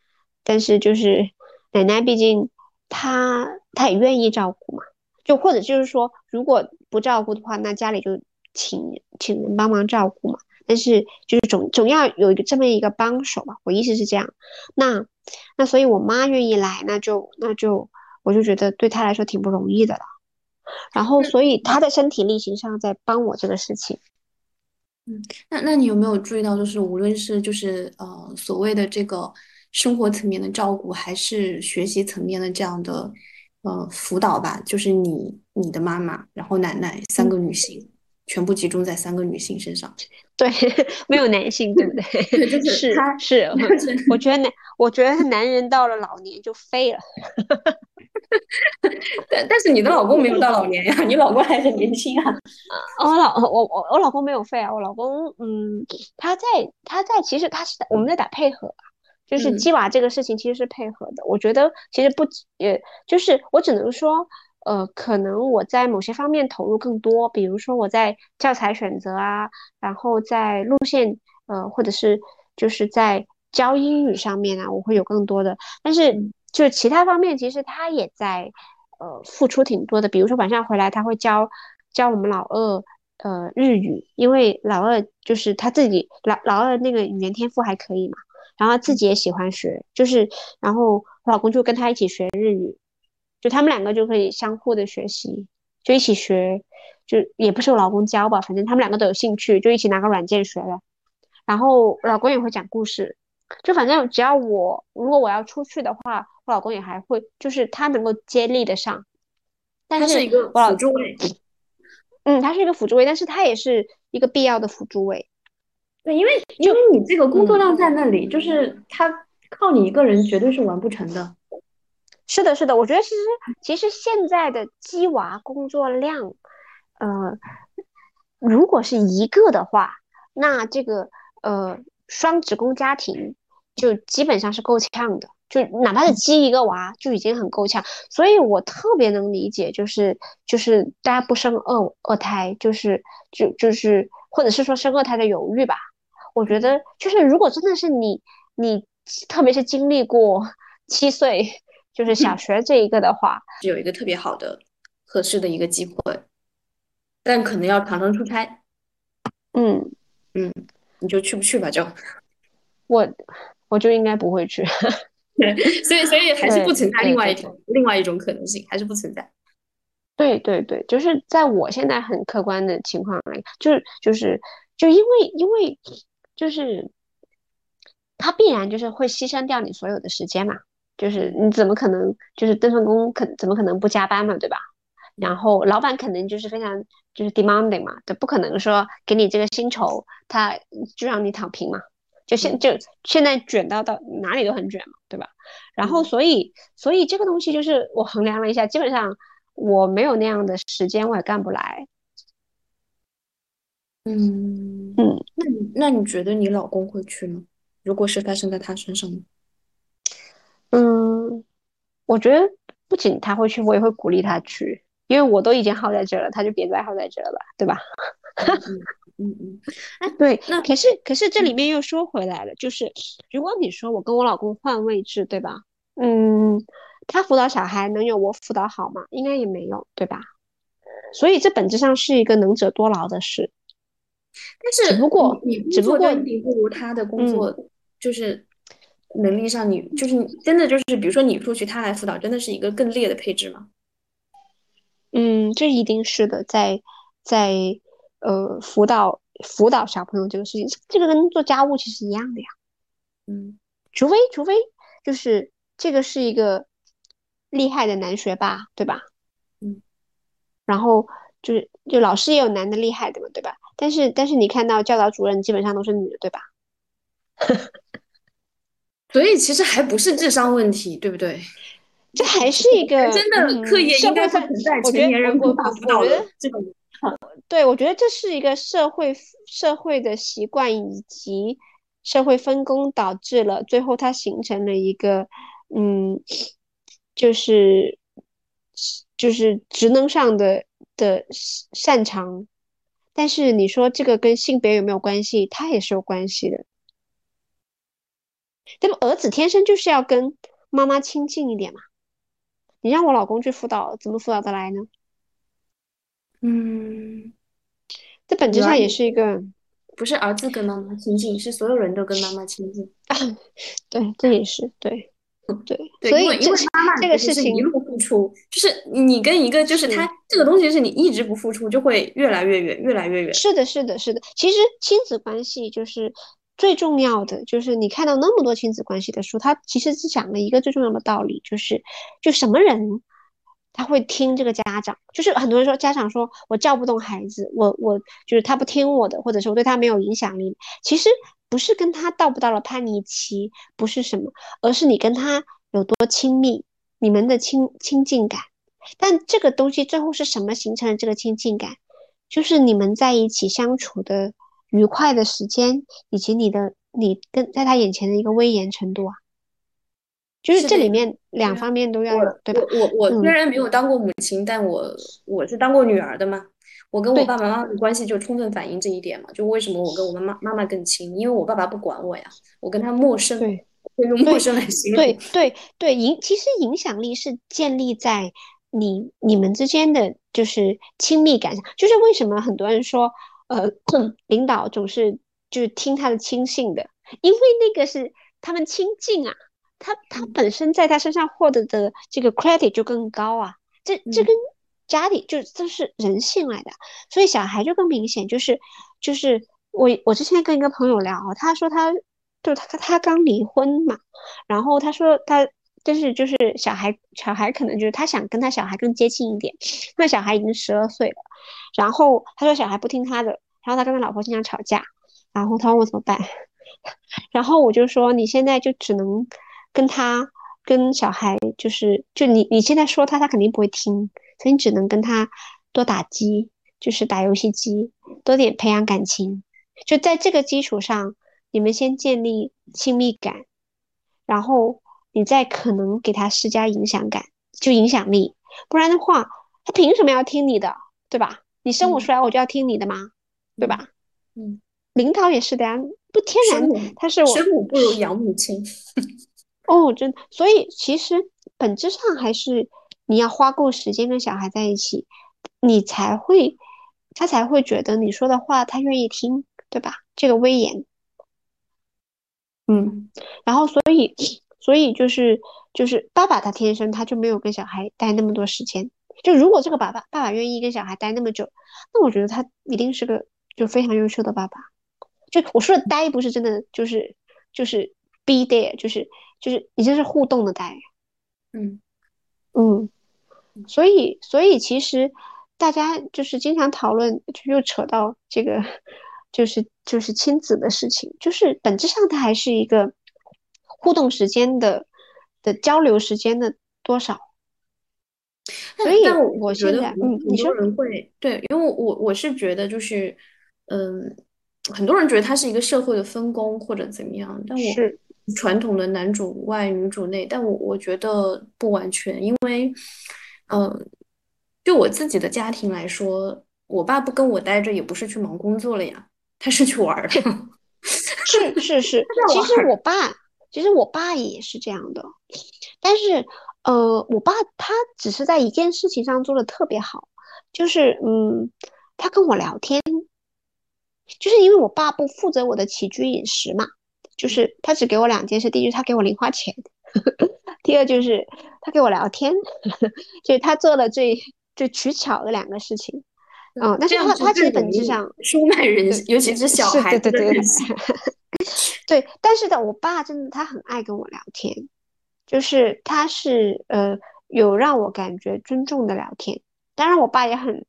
但是就是奶奶毕竟。她她也愿意照顾嘛，就或者就是说，如果不照顾的话，那家里就请请人帮忙照顾嘛。但是就是总总要有一个这么一个帮手嘛。我意思是这样。那那所以我妈愿意来，那就那就我就觉得对她来说挺不容易的了。然后所以她的身体力行上在帮我这个事情。嗯，那那你有没有注意到，就是无论是就是呃所谓的这个。生活层面的照顾，还是学习层面的这样的呃辅导吧。就是你、你的妈妈，然后奶奶三个女性，全部集中在三个女性身上。*laughs* 对，*laughs* 没有男性，对不对？就是他是，我觉得男，我觉得男人到了老年就废了。*laughs* 但但是你的老公没有到老年呀，你老公还很年轻啊。我老我我我老公没有废啊，我老公嗯，他在他在其实他是我们在打配合。就是鸡娃这个事情其实是配合的，我觉得其实不，也就是我只能说，呃，可能我在某些方面投入更多，比如说我在教材选择啊，然后在路线，呃，或者是就是在教英语上面啊，我会有更多的，但是就是其他方面其实他也在，呃，付出挺多的，比如说晚上回来他会教教我们老二，呃，日语，因为老二就是他自己老老二那个语言天赋还可以嘛。然后自己也喜欢学，就是，然后我老公就跟他一起学日语，就他们两个就可以相互的学习，就一起学，就也不是我老公教吧，反正他们两个都有兴趣，就一起拿个软件学了。然后老公也会讲故事，就反正只要我如果我要出去的话，我老公也还会，就是他能够接力的上。他是一个辅助位，嗯，他是一个辅助位，但是他也是一个必要的辅助位。对，因为因为你这个工作量在那里，就是他靠你一个人绝对是完不成的。是的，是的，我觉得其实其实现在的鸡娃工作量，呃，如果是一个的话，那这个呃双职工家庭就基本上是够呛的，就哪怕是鸡一个娃就已经很够呛。所以我特别能理解，就是就是大家不生二二胎，就是就就是或者是说生二胎的犹豫吧。我觉得就是，如果真的是你，你特别是经历过七岁就是小学这一个的话，有一个特别好的、合适的一个机会，但可能要常常出差。嗯嗯，你就去不去吧？就我，我就应该不会去。对，所以所以 *laughs* 还是不存在另外一种另外一种可能性，还是不存在。对对对，就是在我现在很客观的情况来，就是就是就因为因为。就是他必然就是会牺牲掉你所有的时间嘛，就是你怎么可能就是这份工可怎么可能不加班嘛，对吧？然后老板肯定就是非常就是 demanding 嘛，就不可能说给你这个薪酬他就让你躺平嘛，就现就现在卷到到哪里都很卷嘛，对吧？然后所以所以这个东西就是我衡量了一下，基本上我没有那样的时间，我也干不来。嗯嗯，那你那你觉得你老公会去吗？如果是发生在他身上呢？嗯，我觉得不仅他会去，我也会鼓励他去，因为我都已经耗在这了，他就别再耗在这了吧，对吧？嗯 *laughs* 嗯嗯，哎，对，那可是可是这里面又说回来了，就是如果你说我跟我老公换位置，对吧？嗯，他辅导小孩能有我辅导好吗？应该也没有，对吧？所以这本质上是一个能者多劳的事。但是只不过你你只不过工作能力不如他的工嗯作，就是能力上你就是你真的就是比如说你出去，他来辅导，真的是一个更劣的配置吗？嗯，这一定是的，在在呃辅导辅导小朋友这个事情，这个跟做家务其实一样的呀。嗯除非除非就是这个是一个厉害的男学霸，对吧？嗯，然后就是就老师也有男的厉害的嘛，对吧？但是但是你看到教导主任基本上都是女的，对吧？*laughs* 所以其实还不是智商问题，对不对？这还是一个真的嗯课业应该社会是存在我年人我无法辅导我觉得的这种。对，我觉得这是一个社会社会的习惯以及社会分工导致了最后它形成了一个嗯，就是就是职能上的的擅长，但是你说这个跟性别有没有关系？它也是有关系的。那么？儿子天生就是要跟妈妈亲近一点嘛。你让我老公去辅导，怎么辅导得来呢？嗯，这本质上也是一个，不是儿子跟妈妈亲近，是所有人都跟妈妈亲近。*laughs* 对，这也是 *laughs* 对，对，对，因为因所以这为妈妈这个事情一路付出，就是你跟一个就是是他这个东西是你一直不付出，就会越来越远，越来越远。是的，是的，是的。其实亲子关系就是最重要的，就是你看到那么多亲子关系的书，它其实是讲了一个最重要的道理，就是就什么人他会听这个家长，就是很多人说家长说我教不动孩子，我我就是他不听我的，或者是我对他没有影响力，其实不是跟他到不到了叛逆期，不是什么，而是你跟他有多亲密，你们的亲亲近感。但这个东西最后是什么形成了这个亲近感？就是你们在一起相处的愉快的时间，以及你的你跟在他眼前的一个威严程度啊，就是这里面两方面都要我有，对吧？我我我虽嗯然没有当过母亲，但我我是当过女儿的嘛。我跟我爸爸妈妈的关系就充分反映这一点嘛。就为什么我跟我妈妈妈妈更亲，因为我爸爸不管我呀，我跟他陌生，对会用陌生来形容。对对对，影其实影响力是建立在你你们之间的就是亲密感上。就是为什么很多人说，呃，领导总是就是听他的亲信的，因为那个是他们亲近啊，他他本身在他身上获得的这个 credit 就更高啊。这这嗯跟家里就这是人性来的，所以小孩就更明显，就是就是我我之前跟一个朋友聊，他说他就他他刚离婚嘛，然后他说他但是就是小孩小孩可能就是他想跟他小孩更接近一点，那小孩已经十二岁了，然后他说小孩不听他的，然后他跟他老婆经常吵架，然后他问我怎么办，*laughs* 然后我就说你现在就只能跟他跟小孩就是就你你现在说他他肯定不会听，所以你只能跟他多打机，就是打游戏机，多点培养感情，就在这个基础上，你们先建立亲密感，然后你再可能给他施加影响感，就影响力，不然的话，他凭什么要听你的，对吧？你生我嗯出来我就要听你的吗？对吧？嗯，领导也是的呀，不天然他是我生母不如养母亲。*laughs* 哦，真的，所以其实本质上还是你要花够时间跟小孩在一起，你才会，他才会觉得你说的话他愿意听，对吧？这个威严，嗯，然后所以，所以就是就是爸爸他天生他就没有跟小孩待那么多时间，就如果这个爸爸爸爸愿意跟小孩待那么久，那我觉得他一定是个就非常优秀的爸爸。就我说的待不是真的就是就是 be there，就是就是已经是互动的待。嗯嗯，所以所以其实大家就是经常讨论，就又扯到这个就是就是亲子的事情，就是本质上它还是一个互动时间的的交流时间的多少。所以我觉得，嗯，你说人会对，因为我我是觉得就是，嗯，很多人觉得它是一个社会的分工或者怎么样，但我传统的男主外女主内，但我我觉得不完全，因为，嗯，就我自己的家庭来说，我爸不跟我待着，也不是去忙工作了呀，他是去玩的，是是是，其实我爸，其实我爸也是这样的，但是。呃，我爸他只是在一件事情上做的特别好，就是嗯，他跟我聊天，就是因为我爸不负责我的起居饮食嘛，就是他只给我两件事，第一是他给我零花钱，*laughs* 第二就是他给我聊天，*laughs* 就是他做了最最取巧的两个事情，嗯，但是他他其实本质上 *laughs* 收买人，尤其是小孩对对对，对，*laughs* 但是的，我爸真的他很爱跟我聊天。就是他是呃有让我感觉尊重的聊天，当然我爸也很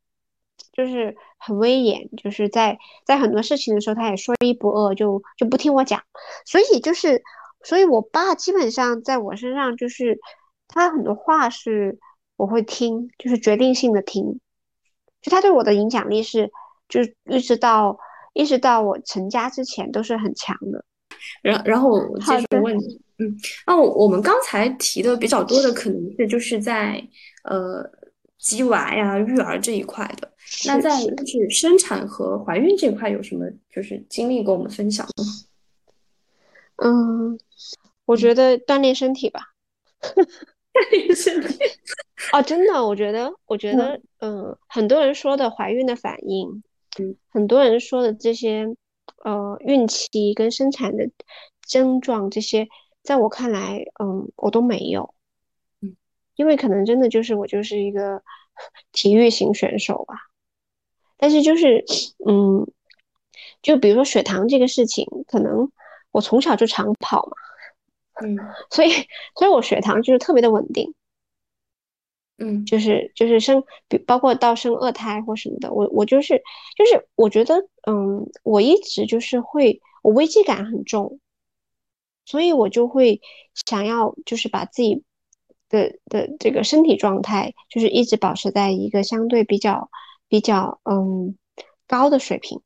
就是很威严，就是在在很多事情的时候他也说一不二，就就不听我讲，所以就是所以我爸基本上在我身上就是他很多话是我会听，就是决定性的听，就他对我的影响力是就是一直到一直到我成家之前都是很强的。然然后我继续问你。嗯，那我我们刚才提的比较多的，可能是就是在呃鸡娃呀、育儿这一块的。那在就是生产和怀孕这块有什么就是经历跟我们分享吗？嗯，我觉得锻炼身体吧。*laughs* *laughs* 哦，真的，我觉得，我觉得，嗯，很多人说的怀孕的反应，嗯，很多人说的这些，呃，孕期跟生产的症状这些。在我看来，嗯，我都没有，嗯，因为可能真的就是我就是一个 *laughs* 体育型选手吧。但是就是，嗯，就比如说血糖这个事情，可能我从小就长跑嘛，嗯，*laughs* 所以，所以我血糖就是特别的稳定，嗯，就是就是生，比包括到生二胎或什么的，我我就是就是我觉得，嗯，我一直就是会，我危机感很重。所以我就会想要，就是把自己的的这个身体状态，就是一直保持在一个相对比较比较嗯高的水平，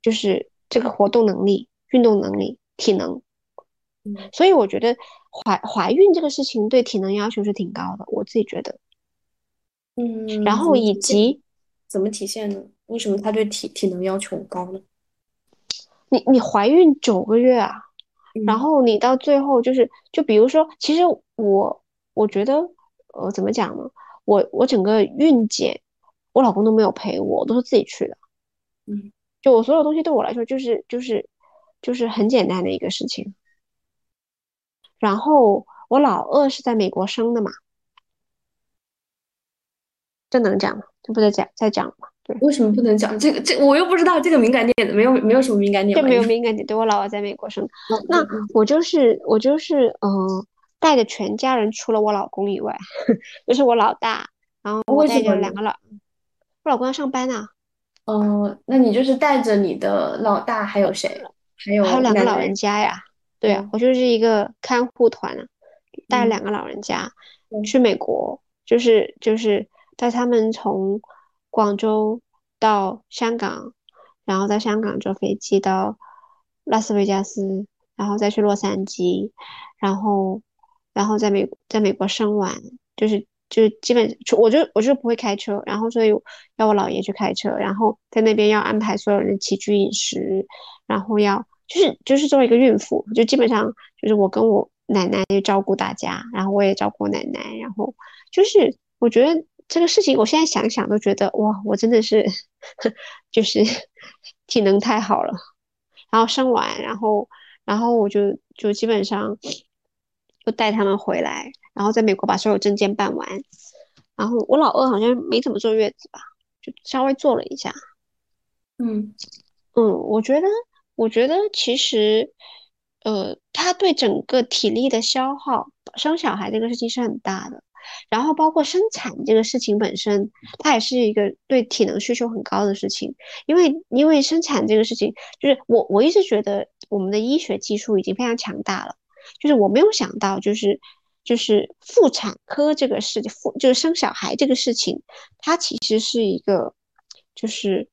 就是这个活动能力、运动能力、体能。嗯，所以我觉得怀怀孕这个事情对体能要求是挺高的，我自己觉得。嗯，然后以及怎么体现呢？为什么他对体体能要求高呢？你你怀孕九个月啊？然后你到最后就是，就比如说，其实我我觉得，呃，怎么讲呢？我我整个孕检，我老公都没有陪我，都是自己去的。嗯，就我所有东西对我来说，就是就是就是很简单的一个事情。然后我老二是在美国生的嘛，这能讲吗？这不再讲再讲吗？为什么不能讲这个？这我又不知道这个敏感点，没有没有什么敏感点，这没有敏感点。对我老二在美国生，那我就是我就是嗯，带着全家人，除了我老公以外，*laughs* 就是我老大，然后我带着两个老，我老公要上班啊。哦，那你就是带着你的老大，还有谁？还有还有两个老人家呀？对啊，我就是一个看护团啊，带两个老人家去美国，就是就是带他们从。广州到香港，然后在香港坐飞机到拉斯维加斯，然后再去洛杉矶，然后，然后在美在美国生完，就是就是基本我就我就不会开车，然后所以要我姥爷去开车，然后在那边要安排所有人起居饮食，然后要就是就是作为一个孕妇，就基本上就是我跟我奶奶就照顾大家，然后我也照顾奶奶，然后就是我觉得。这个事情，我现在想想都觉得哇，我真的是 *laughs* 就是体能太好了。然后生完，然后然后我就就基本上就带他们回来，然后在美国把所有证件办完。然后我老二好像没怎么坐月子吧，就稍微坐了一下。嗯嗯，我觉得我觉得其实呃，他对整个体力的消耗，生小孩这个事情是很大的。然后包括生产这个事情本身，它也是一个对体能需求很高的事情。因为因为生产这个事情，就是我我一直觉得我们的医学技术已经非常强大了。就是我没有想到，就是就是妇产科这个事，妇就是生小孩这个事情，它其实是一个就是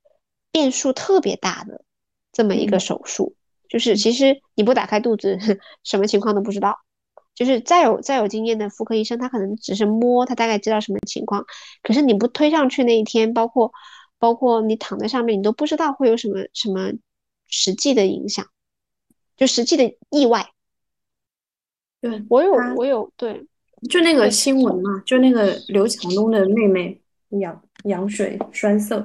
变数特别大的这么一个手术。就是其实你不打开肚子，*laughs* 什么情况都不知道。就是再有再有经验的妇科医生，他可能只是摸，他大概知道什么情况。可是你不推上去那一天，包括包括你躺在上面，你都不知道会有什么什么实际的影响，就实际的意外。对我有我有对，就那个新闻嘛，就那个刘强东的妹妹羊羊水栓塞。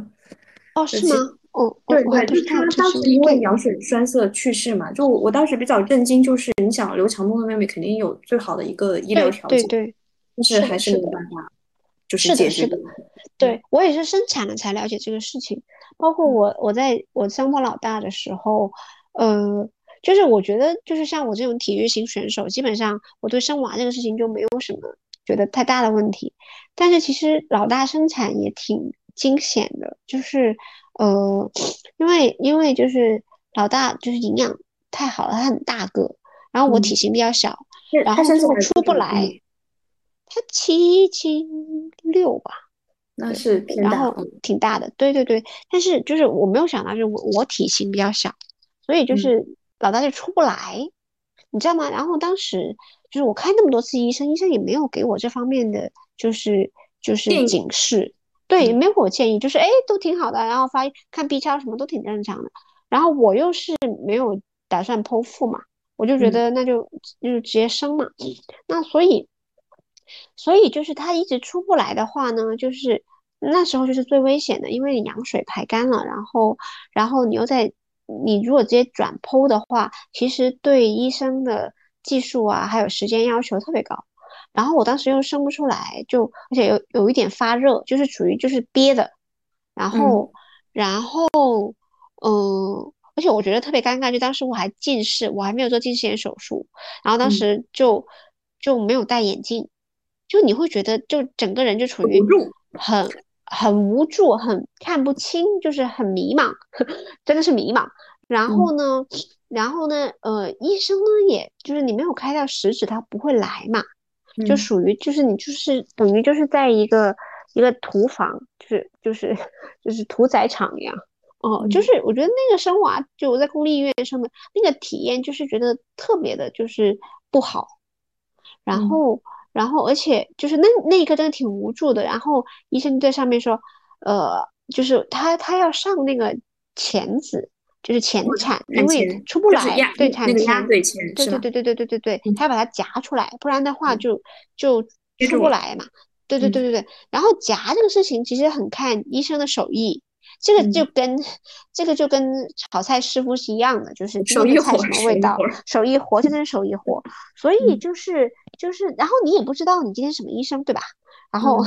哦，是吗？哦，对对，就他当时因为羊水栓塞去世嘛。就我当时比较震惊，就是你想刘强东的妹妹肯定有最好的一个医疗条件，对对，但是还是没有办法，就是解决的。对我也是生产了才了解这个事情，包括我我在我生我老大的时候，呃。就是我觉得，就是像我这种体育型选手，基本上我对生娃这个事情就没有什么觉得太大的问题。但是其实老大生产也挺惊险的，就是呃，因为因为就是老大就是营养太好了，他很大个，然后我体型比较小，然后就出不来。他七七六吧，那是然后挺大的，对对对。但是就是我没有想到，就是我我体型比较小，所以就是。老大就出不来，你知道吗？然后当时就是我看那么多次医生，医生也没有给我这方面的就是就是警示，对，没有给我建议，就是哎都挺好的，然后发看 B 超什么都挺正常的。然后我又是没有打算剖腹嘛，我就觉得那就就直接生嘛。那所以所以就是他一直出不来的话呢，就是那时候就是最危险的，因为你羊水排干了，然后然后你又在。你如果直接转剖的话，其实对医生的技术啊，还有时间要求特别高。然后我当时又生不出来，就而且有有一点发热，就是属于就是憋的。然后，然后，嗯，而且我觉得特别尴尬，就当时我还近视，我还没有做近视眼手术。然后当时就就没有戴眼镜，就你会觉得就整个人就处于很。很无助，很看不清，就是很迷茫，*laughs* 真的是迷茫。然后呢，然后呢，呃，医生呢，也就是你没有开到食指，他不会来嘛，就属于就是你就是等于就是在一个一个屠房，就是就是就是屠宰场一样。哦，就是我觉得那个生娃，就我在公立医院生的那个体验，就是觉得特别的，就是不好。然后。然后，而且就是那那一刻真的挺无助的。然后医生在上面说，呃，就是他他要上那个钳子，就是前产，因为出不来，对产钳，对对对对对对对对，他要把它夹出来，不然的话就就出不来嘛。对对对对对。然后夹这个事情其实很看医生的手艺。这个就跟这个就跟炒菜师傅是一样的，就是手艺活什么味道，手艺活真的是手艺活，*laughs* 所以就是就是，然后你也不知道你今天什么医生对吧？然后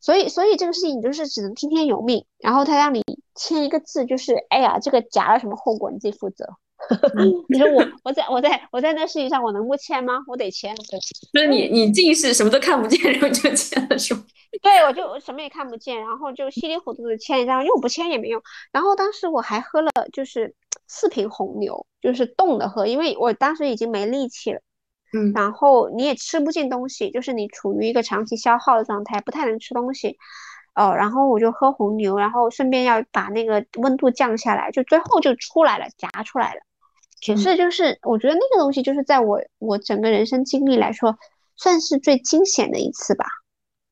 所以所以这个事情你就是只能听天由命，然后他让你签一个字，就是哎呀，这个夹了什么后果你自己负责。*laughs* 你说我我在我在我在那事情上我能不签吗？我得签。对，所以你你近视什么都看不见，然后就签了是吗？*laughs* 对，我就什么也看不见，然后就稀里糊涂的签一张，因为我不签也没用。然后当时我还喝了就是四瓶红牛，就是冻的喝，因为我当时已经没力气了。嗯，然后你也吃不进东西，就是你处于一个长期消耗的状态，不太能吃东西。哦，然后我就喝红牛，然后顺便要把那个温度降下来，就最后就出来了，夹出来了。只是就是我觉得那个东西就是在我我整个人生经历来说，算是最惊险的一次吧。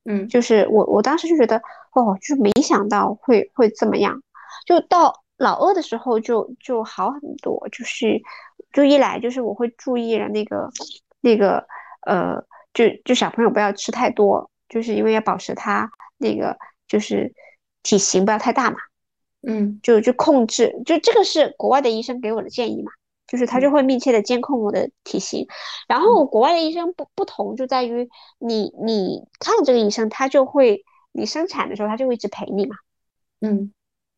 嗯，就是我我当时就觉得，哦，就是没想到会会这么样。就到老二的时候就就好很多，就是就一来就是我会注意了那个那个呃，就就小朋友不要吃太多，就是因为要保持他那个就是体型不要太大嘛。嗯，就就控制，就这个是国外的医生给我的建议嘛。就是他就会密切的监控我的体型，然后国外的医生不不同就在于你你看这个医生，他就会你生产的时候他就会一直陪你嘛，嗯，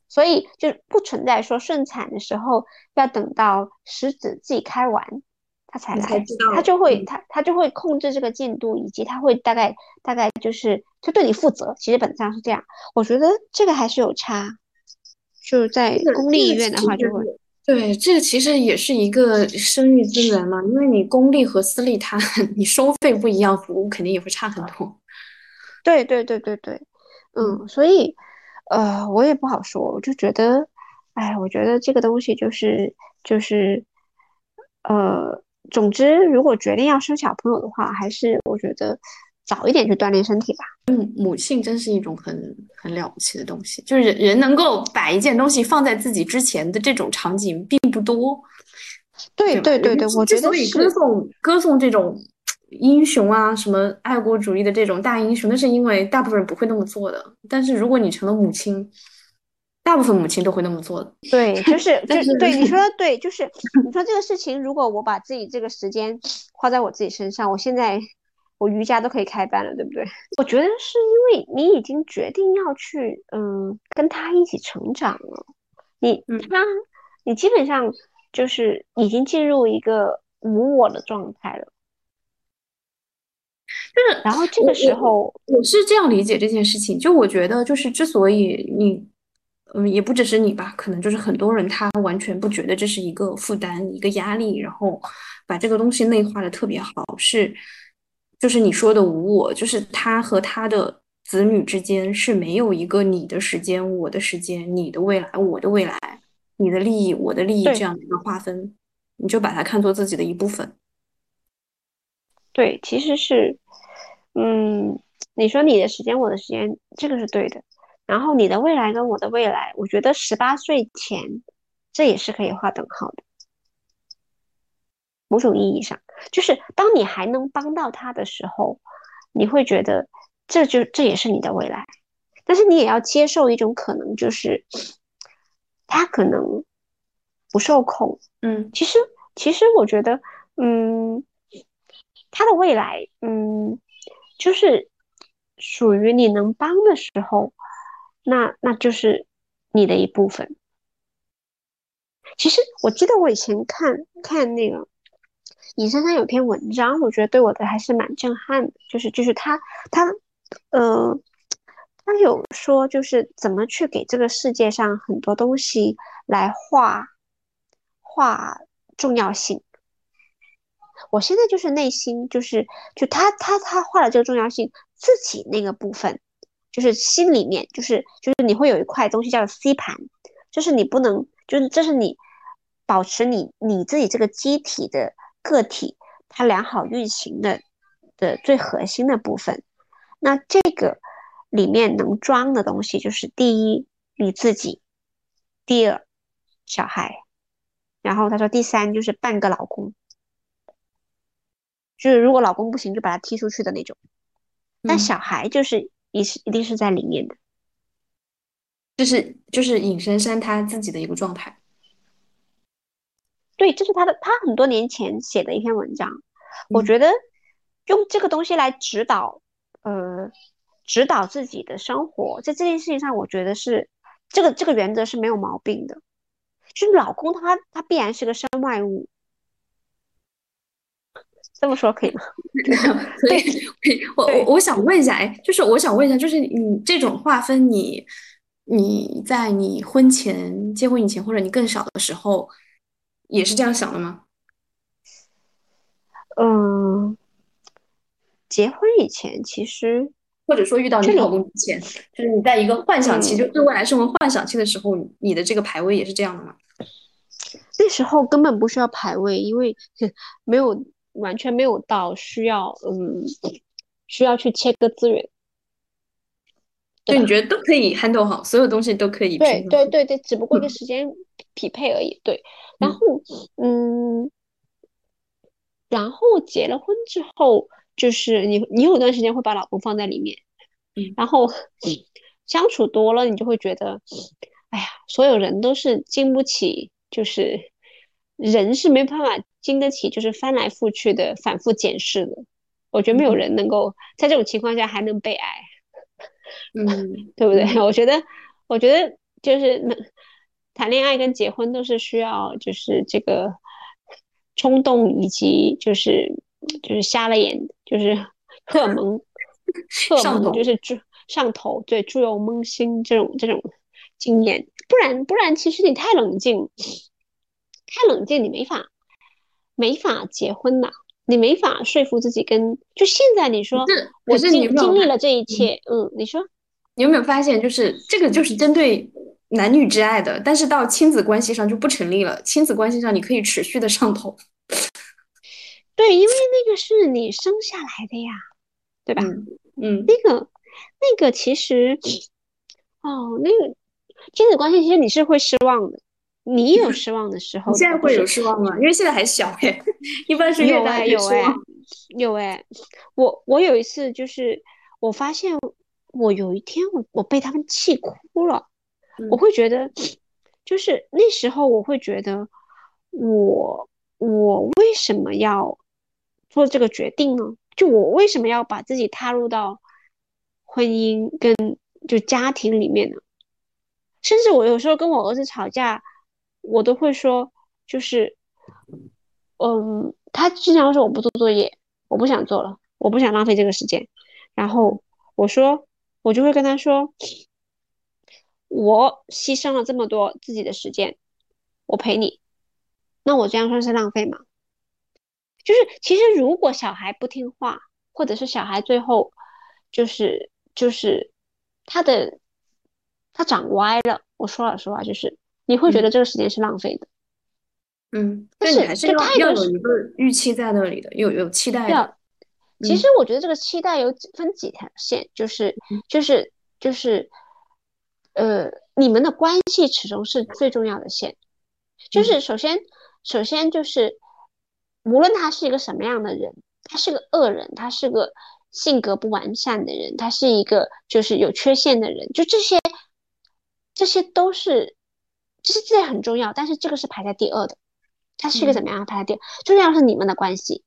所以就不存在说顺产的时候要等到食指自己开完他才来，他就会他他就会控制这个进度，以及他会大概大概就是就对你负责，其实本质上是这样，我觉得这个还是有差，就是在公立医院的话就会。对，这个其实也是一个生育资源嘛，因为你公立和私立它 *laughs* 你收费不一样，服务肯定也会差很多。*laughs* 对对对对对，嗯，所以呃，我也不好说，我就觉得，哎，我觉得这个东西就是就是呃，总之，如果决定要生小朋友的话，还是我觉得早一点去锻炼身体吧。嗯，母性真是一种很很了不起的东西，就是人人能够把一件东西放在自己之前的这种场景并不多。对对对对，我觉得所以歌颂歌颂这种英雄啊，什么爱国主义的这种大英雄，那是因为大部分人不会那么做的。但是如果你成了母亲，大部分母亲都会那么做的。*laughs* 对，就是就是对你说的对，就是你说这个事情，如果我把自己这个时间花在我自己身上，我现在。我瑜伽都可以开班了，对不对？我觉得是因为你已经决定要去，嗯，跟他一起成长了。你他，你基本上就是已经进入一个无我的状态了。就是，然后这个时候，我是这样理解这件事情。就我觉得，就是之所以你，嗯，也不只是你吧，可能就是很多人他完全不觉得这是一个负担、一个压力，然后把这个东西内化的特别好，是。就是你说的无我，就是他和他的子女之间是没有一个你的时间、我的时间、你的未来、我的未来、你的利益、我的利益这样的一个划分，你就把它看作自己的一部分。对，其实是，嗯，你说你的时间、我的时间，这个是对的。然后你的未来跟我的未来，我觉得十八岁前，这也是可以划等号的。某种意义上，就是当你还能帮到他的时候，你会觉得这就这也是你的未来。但是你也要接受一种可能，就是他可能不受控。嗯，其实其实我觉得，嗯，他的未来，嗯，就是属于你能帮的时候，那那就是你的一部分。其实我记得我以前看看那个。尹珊珊有篇文章，我觉得对我的还是蛮震撼的，就是就是他他呃，他有说就是怎么去给这个世界上很多东西来画画重要性。我现在就是内心就是就他他他画的这个重要性，自己那个部分就是心里面就是就是你会有一块东西叫做 C 盘，就是你不能就是这是你保持你你自己这个机体的。个体它良好运行的的最核心的部分，那这个里面能装的东西就是第一你自己，第二小孩，然后他说第三就是半个老公，就是如果老公不行就把他踢出去的那种，但小孩就是一是一定是在里面的，就是就是尹珊珊她自己的一个状态。对，这是他的，他很多年前写的一篇文章。我觉得用这个东西来指导，呃，指导自己的生活，在这件事情上，我觉得是这个这个原则是没有毛病的。就是老公他他必然是个身外物，这么说可以吗？*laughs* 对，我我我想问一下，哎，就是我想问一下，就是你这种划分，你你在你婚前结婚以前，或者你更小的时候。也是这样想的吗？嗯，结婚以前其实，或者说遇到你老公之前，就是你在一个幻想期，就对未来生活幻想期的时候，你的这个排位也是这样的吗？那时候根本不需要排位，因为 *laughs* 没有完全没有到需要，嗯，需要去切割资源。就你觉得都可以 handle 好，所有东西都可以。对对对对，只不过就时间匹配而已。对。然后，嗯，然后结了婚之后，就是你，你有段时间会把老公放在里面，嗯，然后相处多了，你就会觉得，哎呀，所有人都是经不起，就是人是没办法经得起，就是翻来覆去的反复检视的。我觉得没有人能够在这种情况下还能被爱，嗯，*laughs* 对不对？我觉得，我觉得就是那。谈恋爱跟结婚都是需要，就是这个冲动以及就是就是瞎了眼，就是 *laughs* 荷尔蒙，荷尔蒙就是猪上头，对猪油蒙心这种这种经验，不然不然其实你太冷静，太冷静，你没法没法结婚呐，你没法说服自己跟就现在你说我经经历了这一切，嗯，你说你有没有发现，就是这个就是针对男女之爱的，但是到亲子关系上就不成立了。亲子关系上你可以持续的上头，对，因为那个是你生下来的呀，对吧？嗯，那个那个其实，哦，那个亲子关系其实你是会失望的。你有失望的时候，现在会有失望吗？因为现在还小哎，*laughs* 一般是有哎有哎有哎。我我有一次就是我发现我有一天我我被他们气哭了，我会觉得就是那时候我会觉得我我为什么要做这个决定呢？就我为什么要把自己踏入到婚姻跟就家庭里面呢？甚至我有时候跟我儿子吵架。我都会说，就是，嗯，他经常说我不做作业，我不想做了，我不想浪费这个时间。然后我说，我就会跟他说，我牺牲了这么多自己的时间，我陪你，那我这样算是浪费吗？就是其实如果小孩不听话，或者是小孩最后就是就是他的他长歪了，我说老实话就是。你会觉得这个时间是浪费的，嗯，但是还是要要有一个预期在那里的，有有期待的。其实我觉得这个期待有分几条线，就是就是就是，呃，你们的关系始终是最重要的线。就是首先首先就是，无论他是一个什么样的人，他是个恶人，他是个性格不完善的人，他是一个就是有缺陷的人，就这些这些都是。其实这也很重要，但是这个是排在第二的。它是一个怎么样排在第二？重要是你们的关系，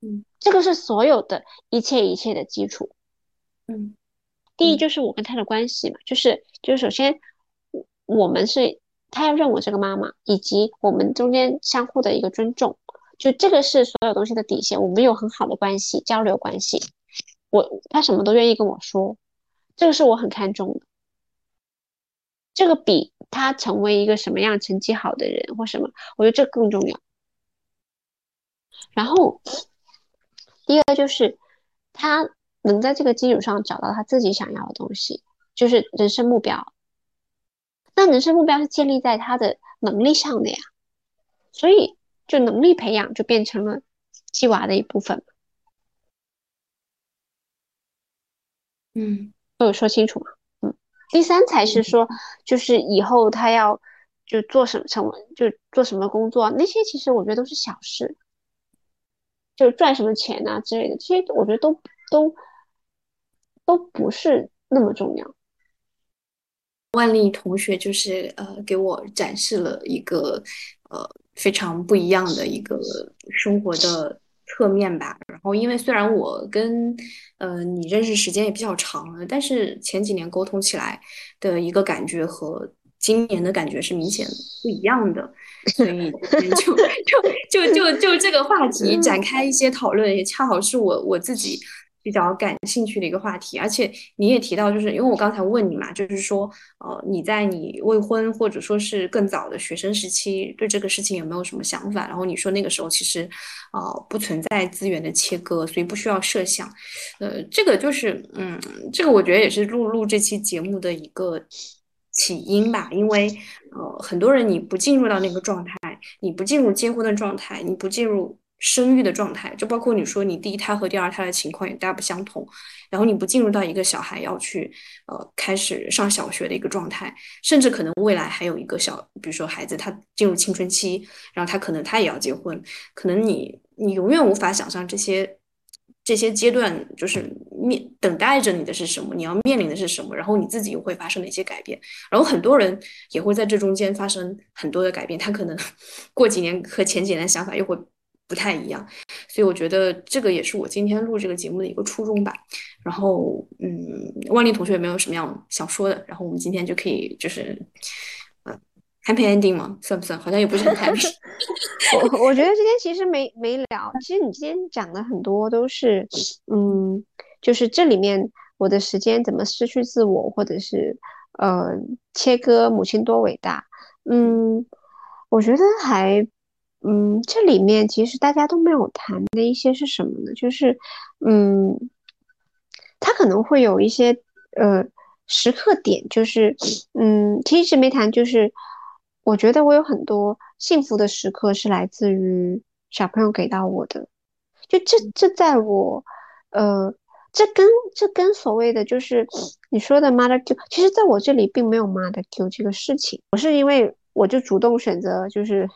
嗯，这个是所有的一切一切的基础。嗯，第一就是我跟他的关系嘛，就是就是首先我们是他要认我这个妈妈，以及我们中间相互的一个尊重，就这个是所有东西的底线。我们有很好的关系，交流关系，我他什么都愿意跟我说，这个是我很看重的。这个比他成为一个什么样成绩好的人或什么，我觉得这更重要。然后，第二就是他能在这个基础上找到他自己想要的东西，就是人生目标。那人生目标是建立在他的能力上的呀，所以就能力培养就变成了鸡娃的一部分。嗯，都有说清楚吗？第三才是说，就是以后他要就做什么成为就做什么工作，那些其实我觉得都是小事，就赚什么钱啊之类的，这些我觉得都都都不是那么重要。万丽同学就是呃给我展示了一个呃非常不一样的一个生活的。侧面吧，然后因为虽然我跟呃你认识时间也比较长了，但是前几年沟通起来的一个感觉和今年的感觉是明显不一样的，所以就 *laughs* 就就就就这个话题展开一些讨论，也恰好是我我自己。比较感兴趣的一个话题，而且你也提到，就是因为我刚才问你嘛，就是说，呃，你在你未婚或者说是更早的学生时期，对这个事情有没有什么想法？然后你说那个时候其实，呃，不存在资源的切割，所以不需要设想。呃，这个就是，嗯，这个我觉得也是录录这期节目的一个起因吧，因为，呃，很多人你不进入到那个状态，你不进入结婚的状态，你不进入。生育的状态，就包括你说你第一胎和第二胎的情况也大不相同，然后你不进入到一个小孩要去呃开始上小学的一个状态，甚至可能未来还有一个小，比如说孩子他进入青春期，然后他可能他也要结婚，可能你你永远无法想象这些这些阶段就是面等待着你的是什么，你要面临的是什么，然后你自己又会发生哪些改变，然后很多人也会在这中间发生很多的改变，他可能 *laughs* 过几年和前几年想法又会。不太一样，所以我觉得这个也是我今天录这个节目的一个初衷吧。然后，嗯，万丽同学有没有什么样想说的？然后我们今天就可以就是，嗯，happy ending 吗？算不算？好像也不是很 happy。*laughs* 我我觉得今天其实没没聊，其实你今天讲的很多都是，嗯，就是这里面我的时间怎么失去自我，或者是呃切割母亲多伟大，嗯，我觉得还。嗯，这里面其实大家都没有谈的一些是什么呢？就是，嗯，他可能会有一些呃时刻点，就是，嗯，其实没谈，就是我觉得我有很多幸福的时刻是来自于小朋友给到我的，就这这在我，呃，这跟这跟所谓的就是你说的 mother Q，其实在我这里并没有 mother Q 这个事情，我是因为我就主动选择就是。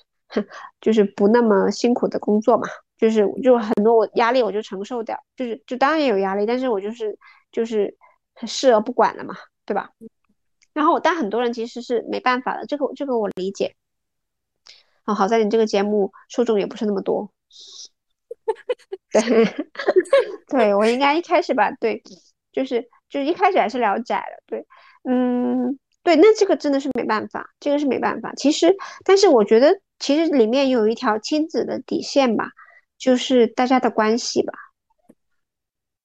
就是不那么辛苦的工作嘛，就是就很多我压力我就承受掉，就是就当然也有压力，但是我就是就是视而不管了嘛，对吧？然后但很多人其实是没办法的，这个这个我理解。哦，好在你这个节目受众也不是那么多。对，*laughs* 对我应该一开始吧，对，就是就是一开始还是聊窄了，对，嗯，对，那这个真的是没办法，这个是没办法。其实，但是我觉得。其实里面有一条亲子的底线吧，就是大家的关系吧，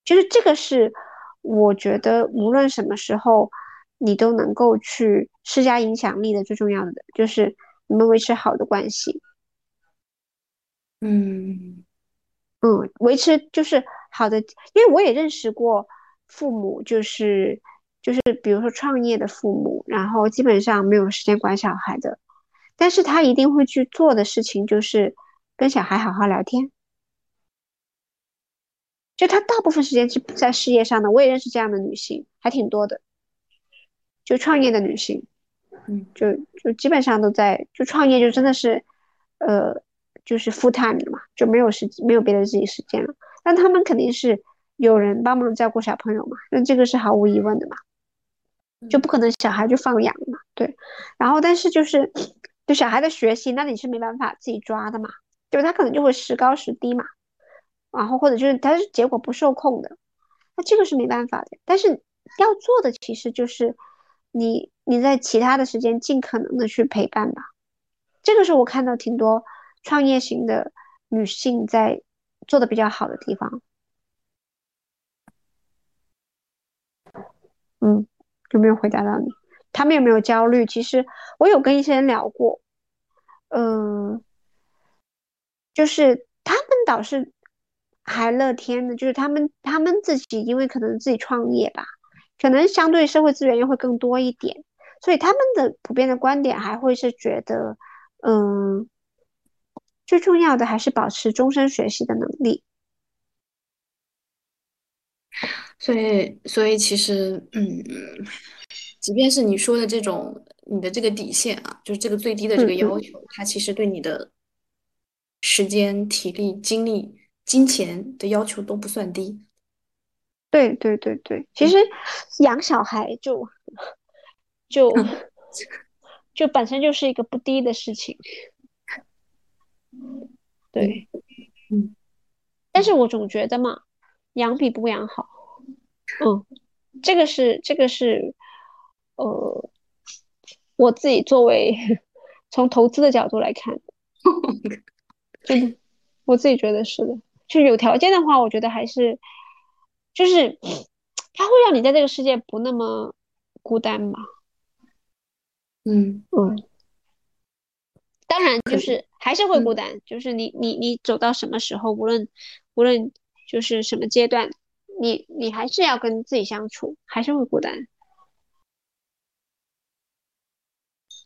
就是这个是我觉得无论什么时候你都能够去施加影响力的最重要的，就是你们维持好的关系。嗯嗯，维持就是好的，因为我也认识过父母，就是就是比如说创业的父母，然后基本上没有时间管小孩的。但是他一定会去做的事情就是跟小孩好好聊天，就他大部分时间是在事业上的。我也认识这样的女性，还挺多的，就创业的女性，嗯，就就基本上都在就创业，就真的是，呃，就是 full time 的嘛，就没有时没有别的自己时间了。但他们肯定是有人帮忙照顾小朋友嘛，那这个是毫无疑问的嘛，就不可能小孩就放养嘛，对。然后但是就是。就小孩的学习，那你是没办法自己抓的嘛？就他可能就会时高时低嘛，然后或者就是他是结果不受控的，那这个是没办法的。但是要做的其实就是你你在其他的时间尽可能的去陪伴吧。这个是我看到挺多创业型的女性在做的比较好的地方。嗯，有没有回答到你？他们有没有焦虑？其实我有跟一些人聊过，嗯，就是他们倒是还乐天的，就是他们他们自己因为可能自己创业吧，可能相对社会资源又会更多一点，所以他们的普遍的观点还会是觉得，嗯，最重要的还是保持终身学习的能力。所以，所以其实，嗯。即便是你说的这种，你的这个底线啊，就是这个最低的这个要求，它其实对你的时间、体力、精力、金钱的要求都不算低。对对对对，其实养小孩就就 *laughs* 就本身就是一个不低的事情。对，嗯，但是我总觉得嘛，养比不养好。嗯，这个是这个是。呃，我自己作为从投资的角度来看，*laughs* 真的，我自己觉得是的。就有条件的话，我觉得还是就是 *sniffs* 它会让你在这个世界不那么孤单吧。嗯嗯，当然就是还是会孤单，就是你你你走到什么时候，无论无论就是什么阶段，你你还是要跟自己相处，还是会孤单。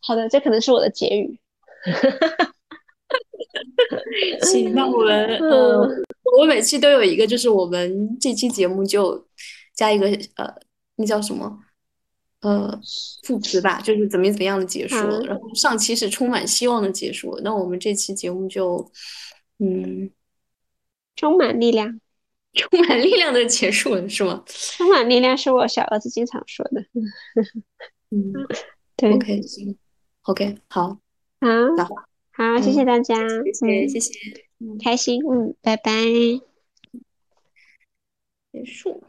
好的，这可能是我的结语。*laughs* 行，那我们 *laughs* 呃，我每期都有一个，就是我们这期节目就加一个呃，那叫什么呃副词吧，就是怎么怎么样的结束。然后上期是充满希望的结束，那我们这期节目就嗯，充满力量，*laughs* 充满力量的结束了，是吗？充满力量是我小儿子经常说的。嗯，对，OK，行。OK，好，好，好，谢谢大家，谢谢，谢谢，开心，嗯，拜拜，结束。